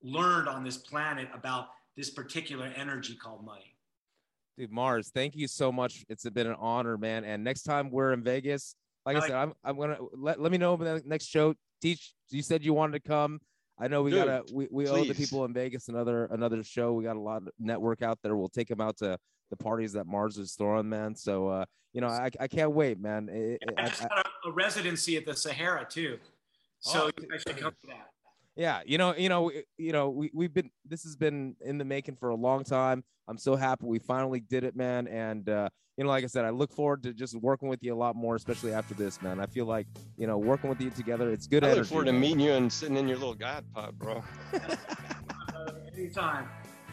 learned on this planet about this particular energy called money. Dude, Mars, thank you so much. It's been an honor, man. And next time we're in Vegas, like I Like- said, I'm I'm gonna let, let me know the next show. Teach, you said you wanted to come. I know we Dude, gotta we, we owe the people in Vegas another another show. We got a lot of network out there. We'll take them out to the parties that Mars is throwing, man. So uh, you know, I, I can't wait, man. It- I I- just I- got a, a residency at the Sahara too. So Oh, you guys should come to that. Yeah you know you know you know we, we've been this has been in the making for a long time i'm so happy we finally did it man and uh you know like i said i look forward to just working with you a lot more especially after this man i feel like you know working with you together it's good I energy look forward to meeting you and sitting in your little god pod, bro. Uh, anytime.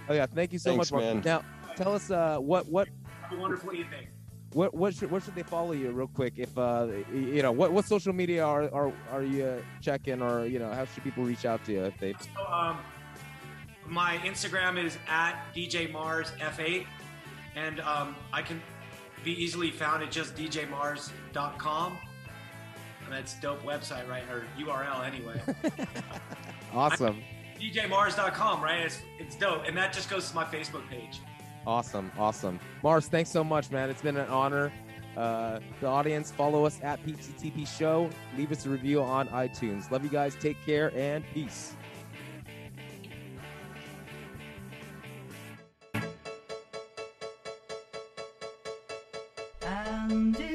oh yeah thank you so Thanks, much Mark. man. now tell us uh what what Have a wonderful evening. What what should what should they follow you real quick if uh you know what what social media are are, are you checking or you know how should people reach out to you if they So, um, my Instagram is at DJ Mars F8, and um, I can be easily found at just djmars.com. And that's dope website, right? Or URL anyway. awesome djmars.com, right? It's, it's dope. And that just goes to my Facebook page. Awesome, awesome. Mars, thanks so much, man. It's been an honor. Uh, the audience, follow us at PTTP Show. Leave us a review on iTunes. Love you guys. Take care and peace. And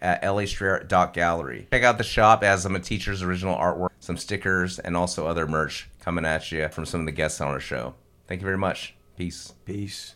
at lastrayer.gallery. Check out the shop as some of teacher's original artwork, some stickers, and also other merch coming at you from some of the guests on our show. Thank you very much. Peace. Peace.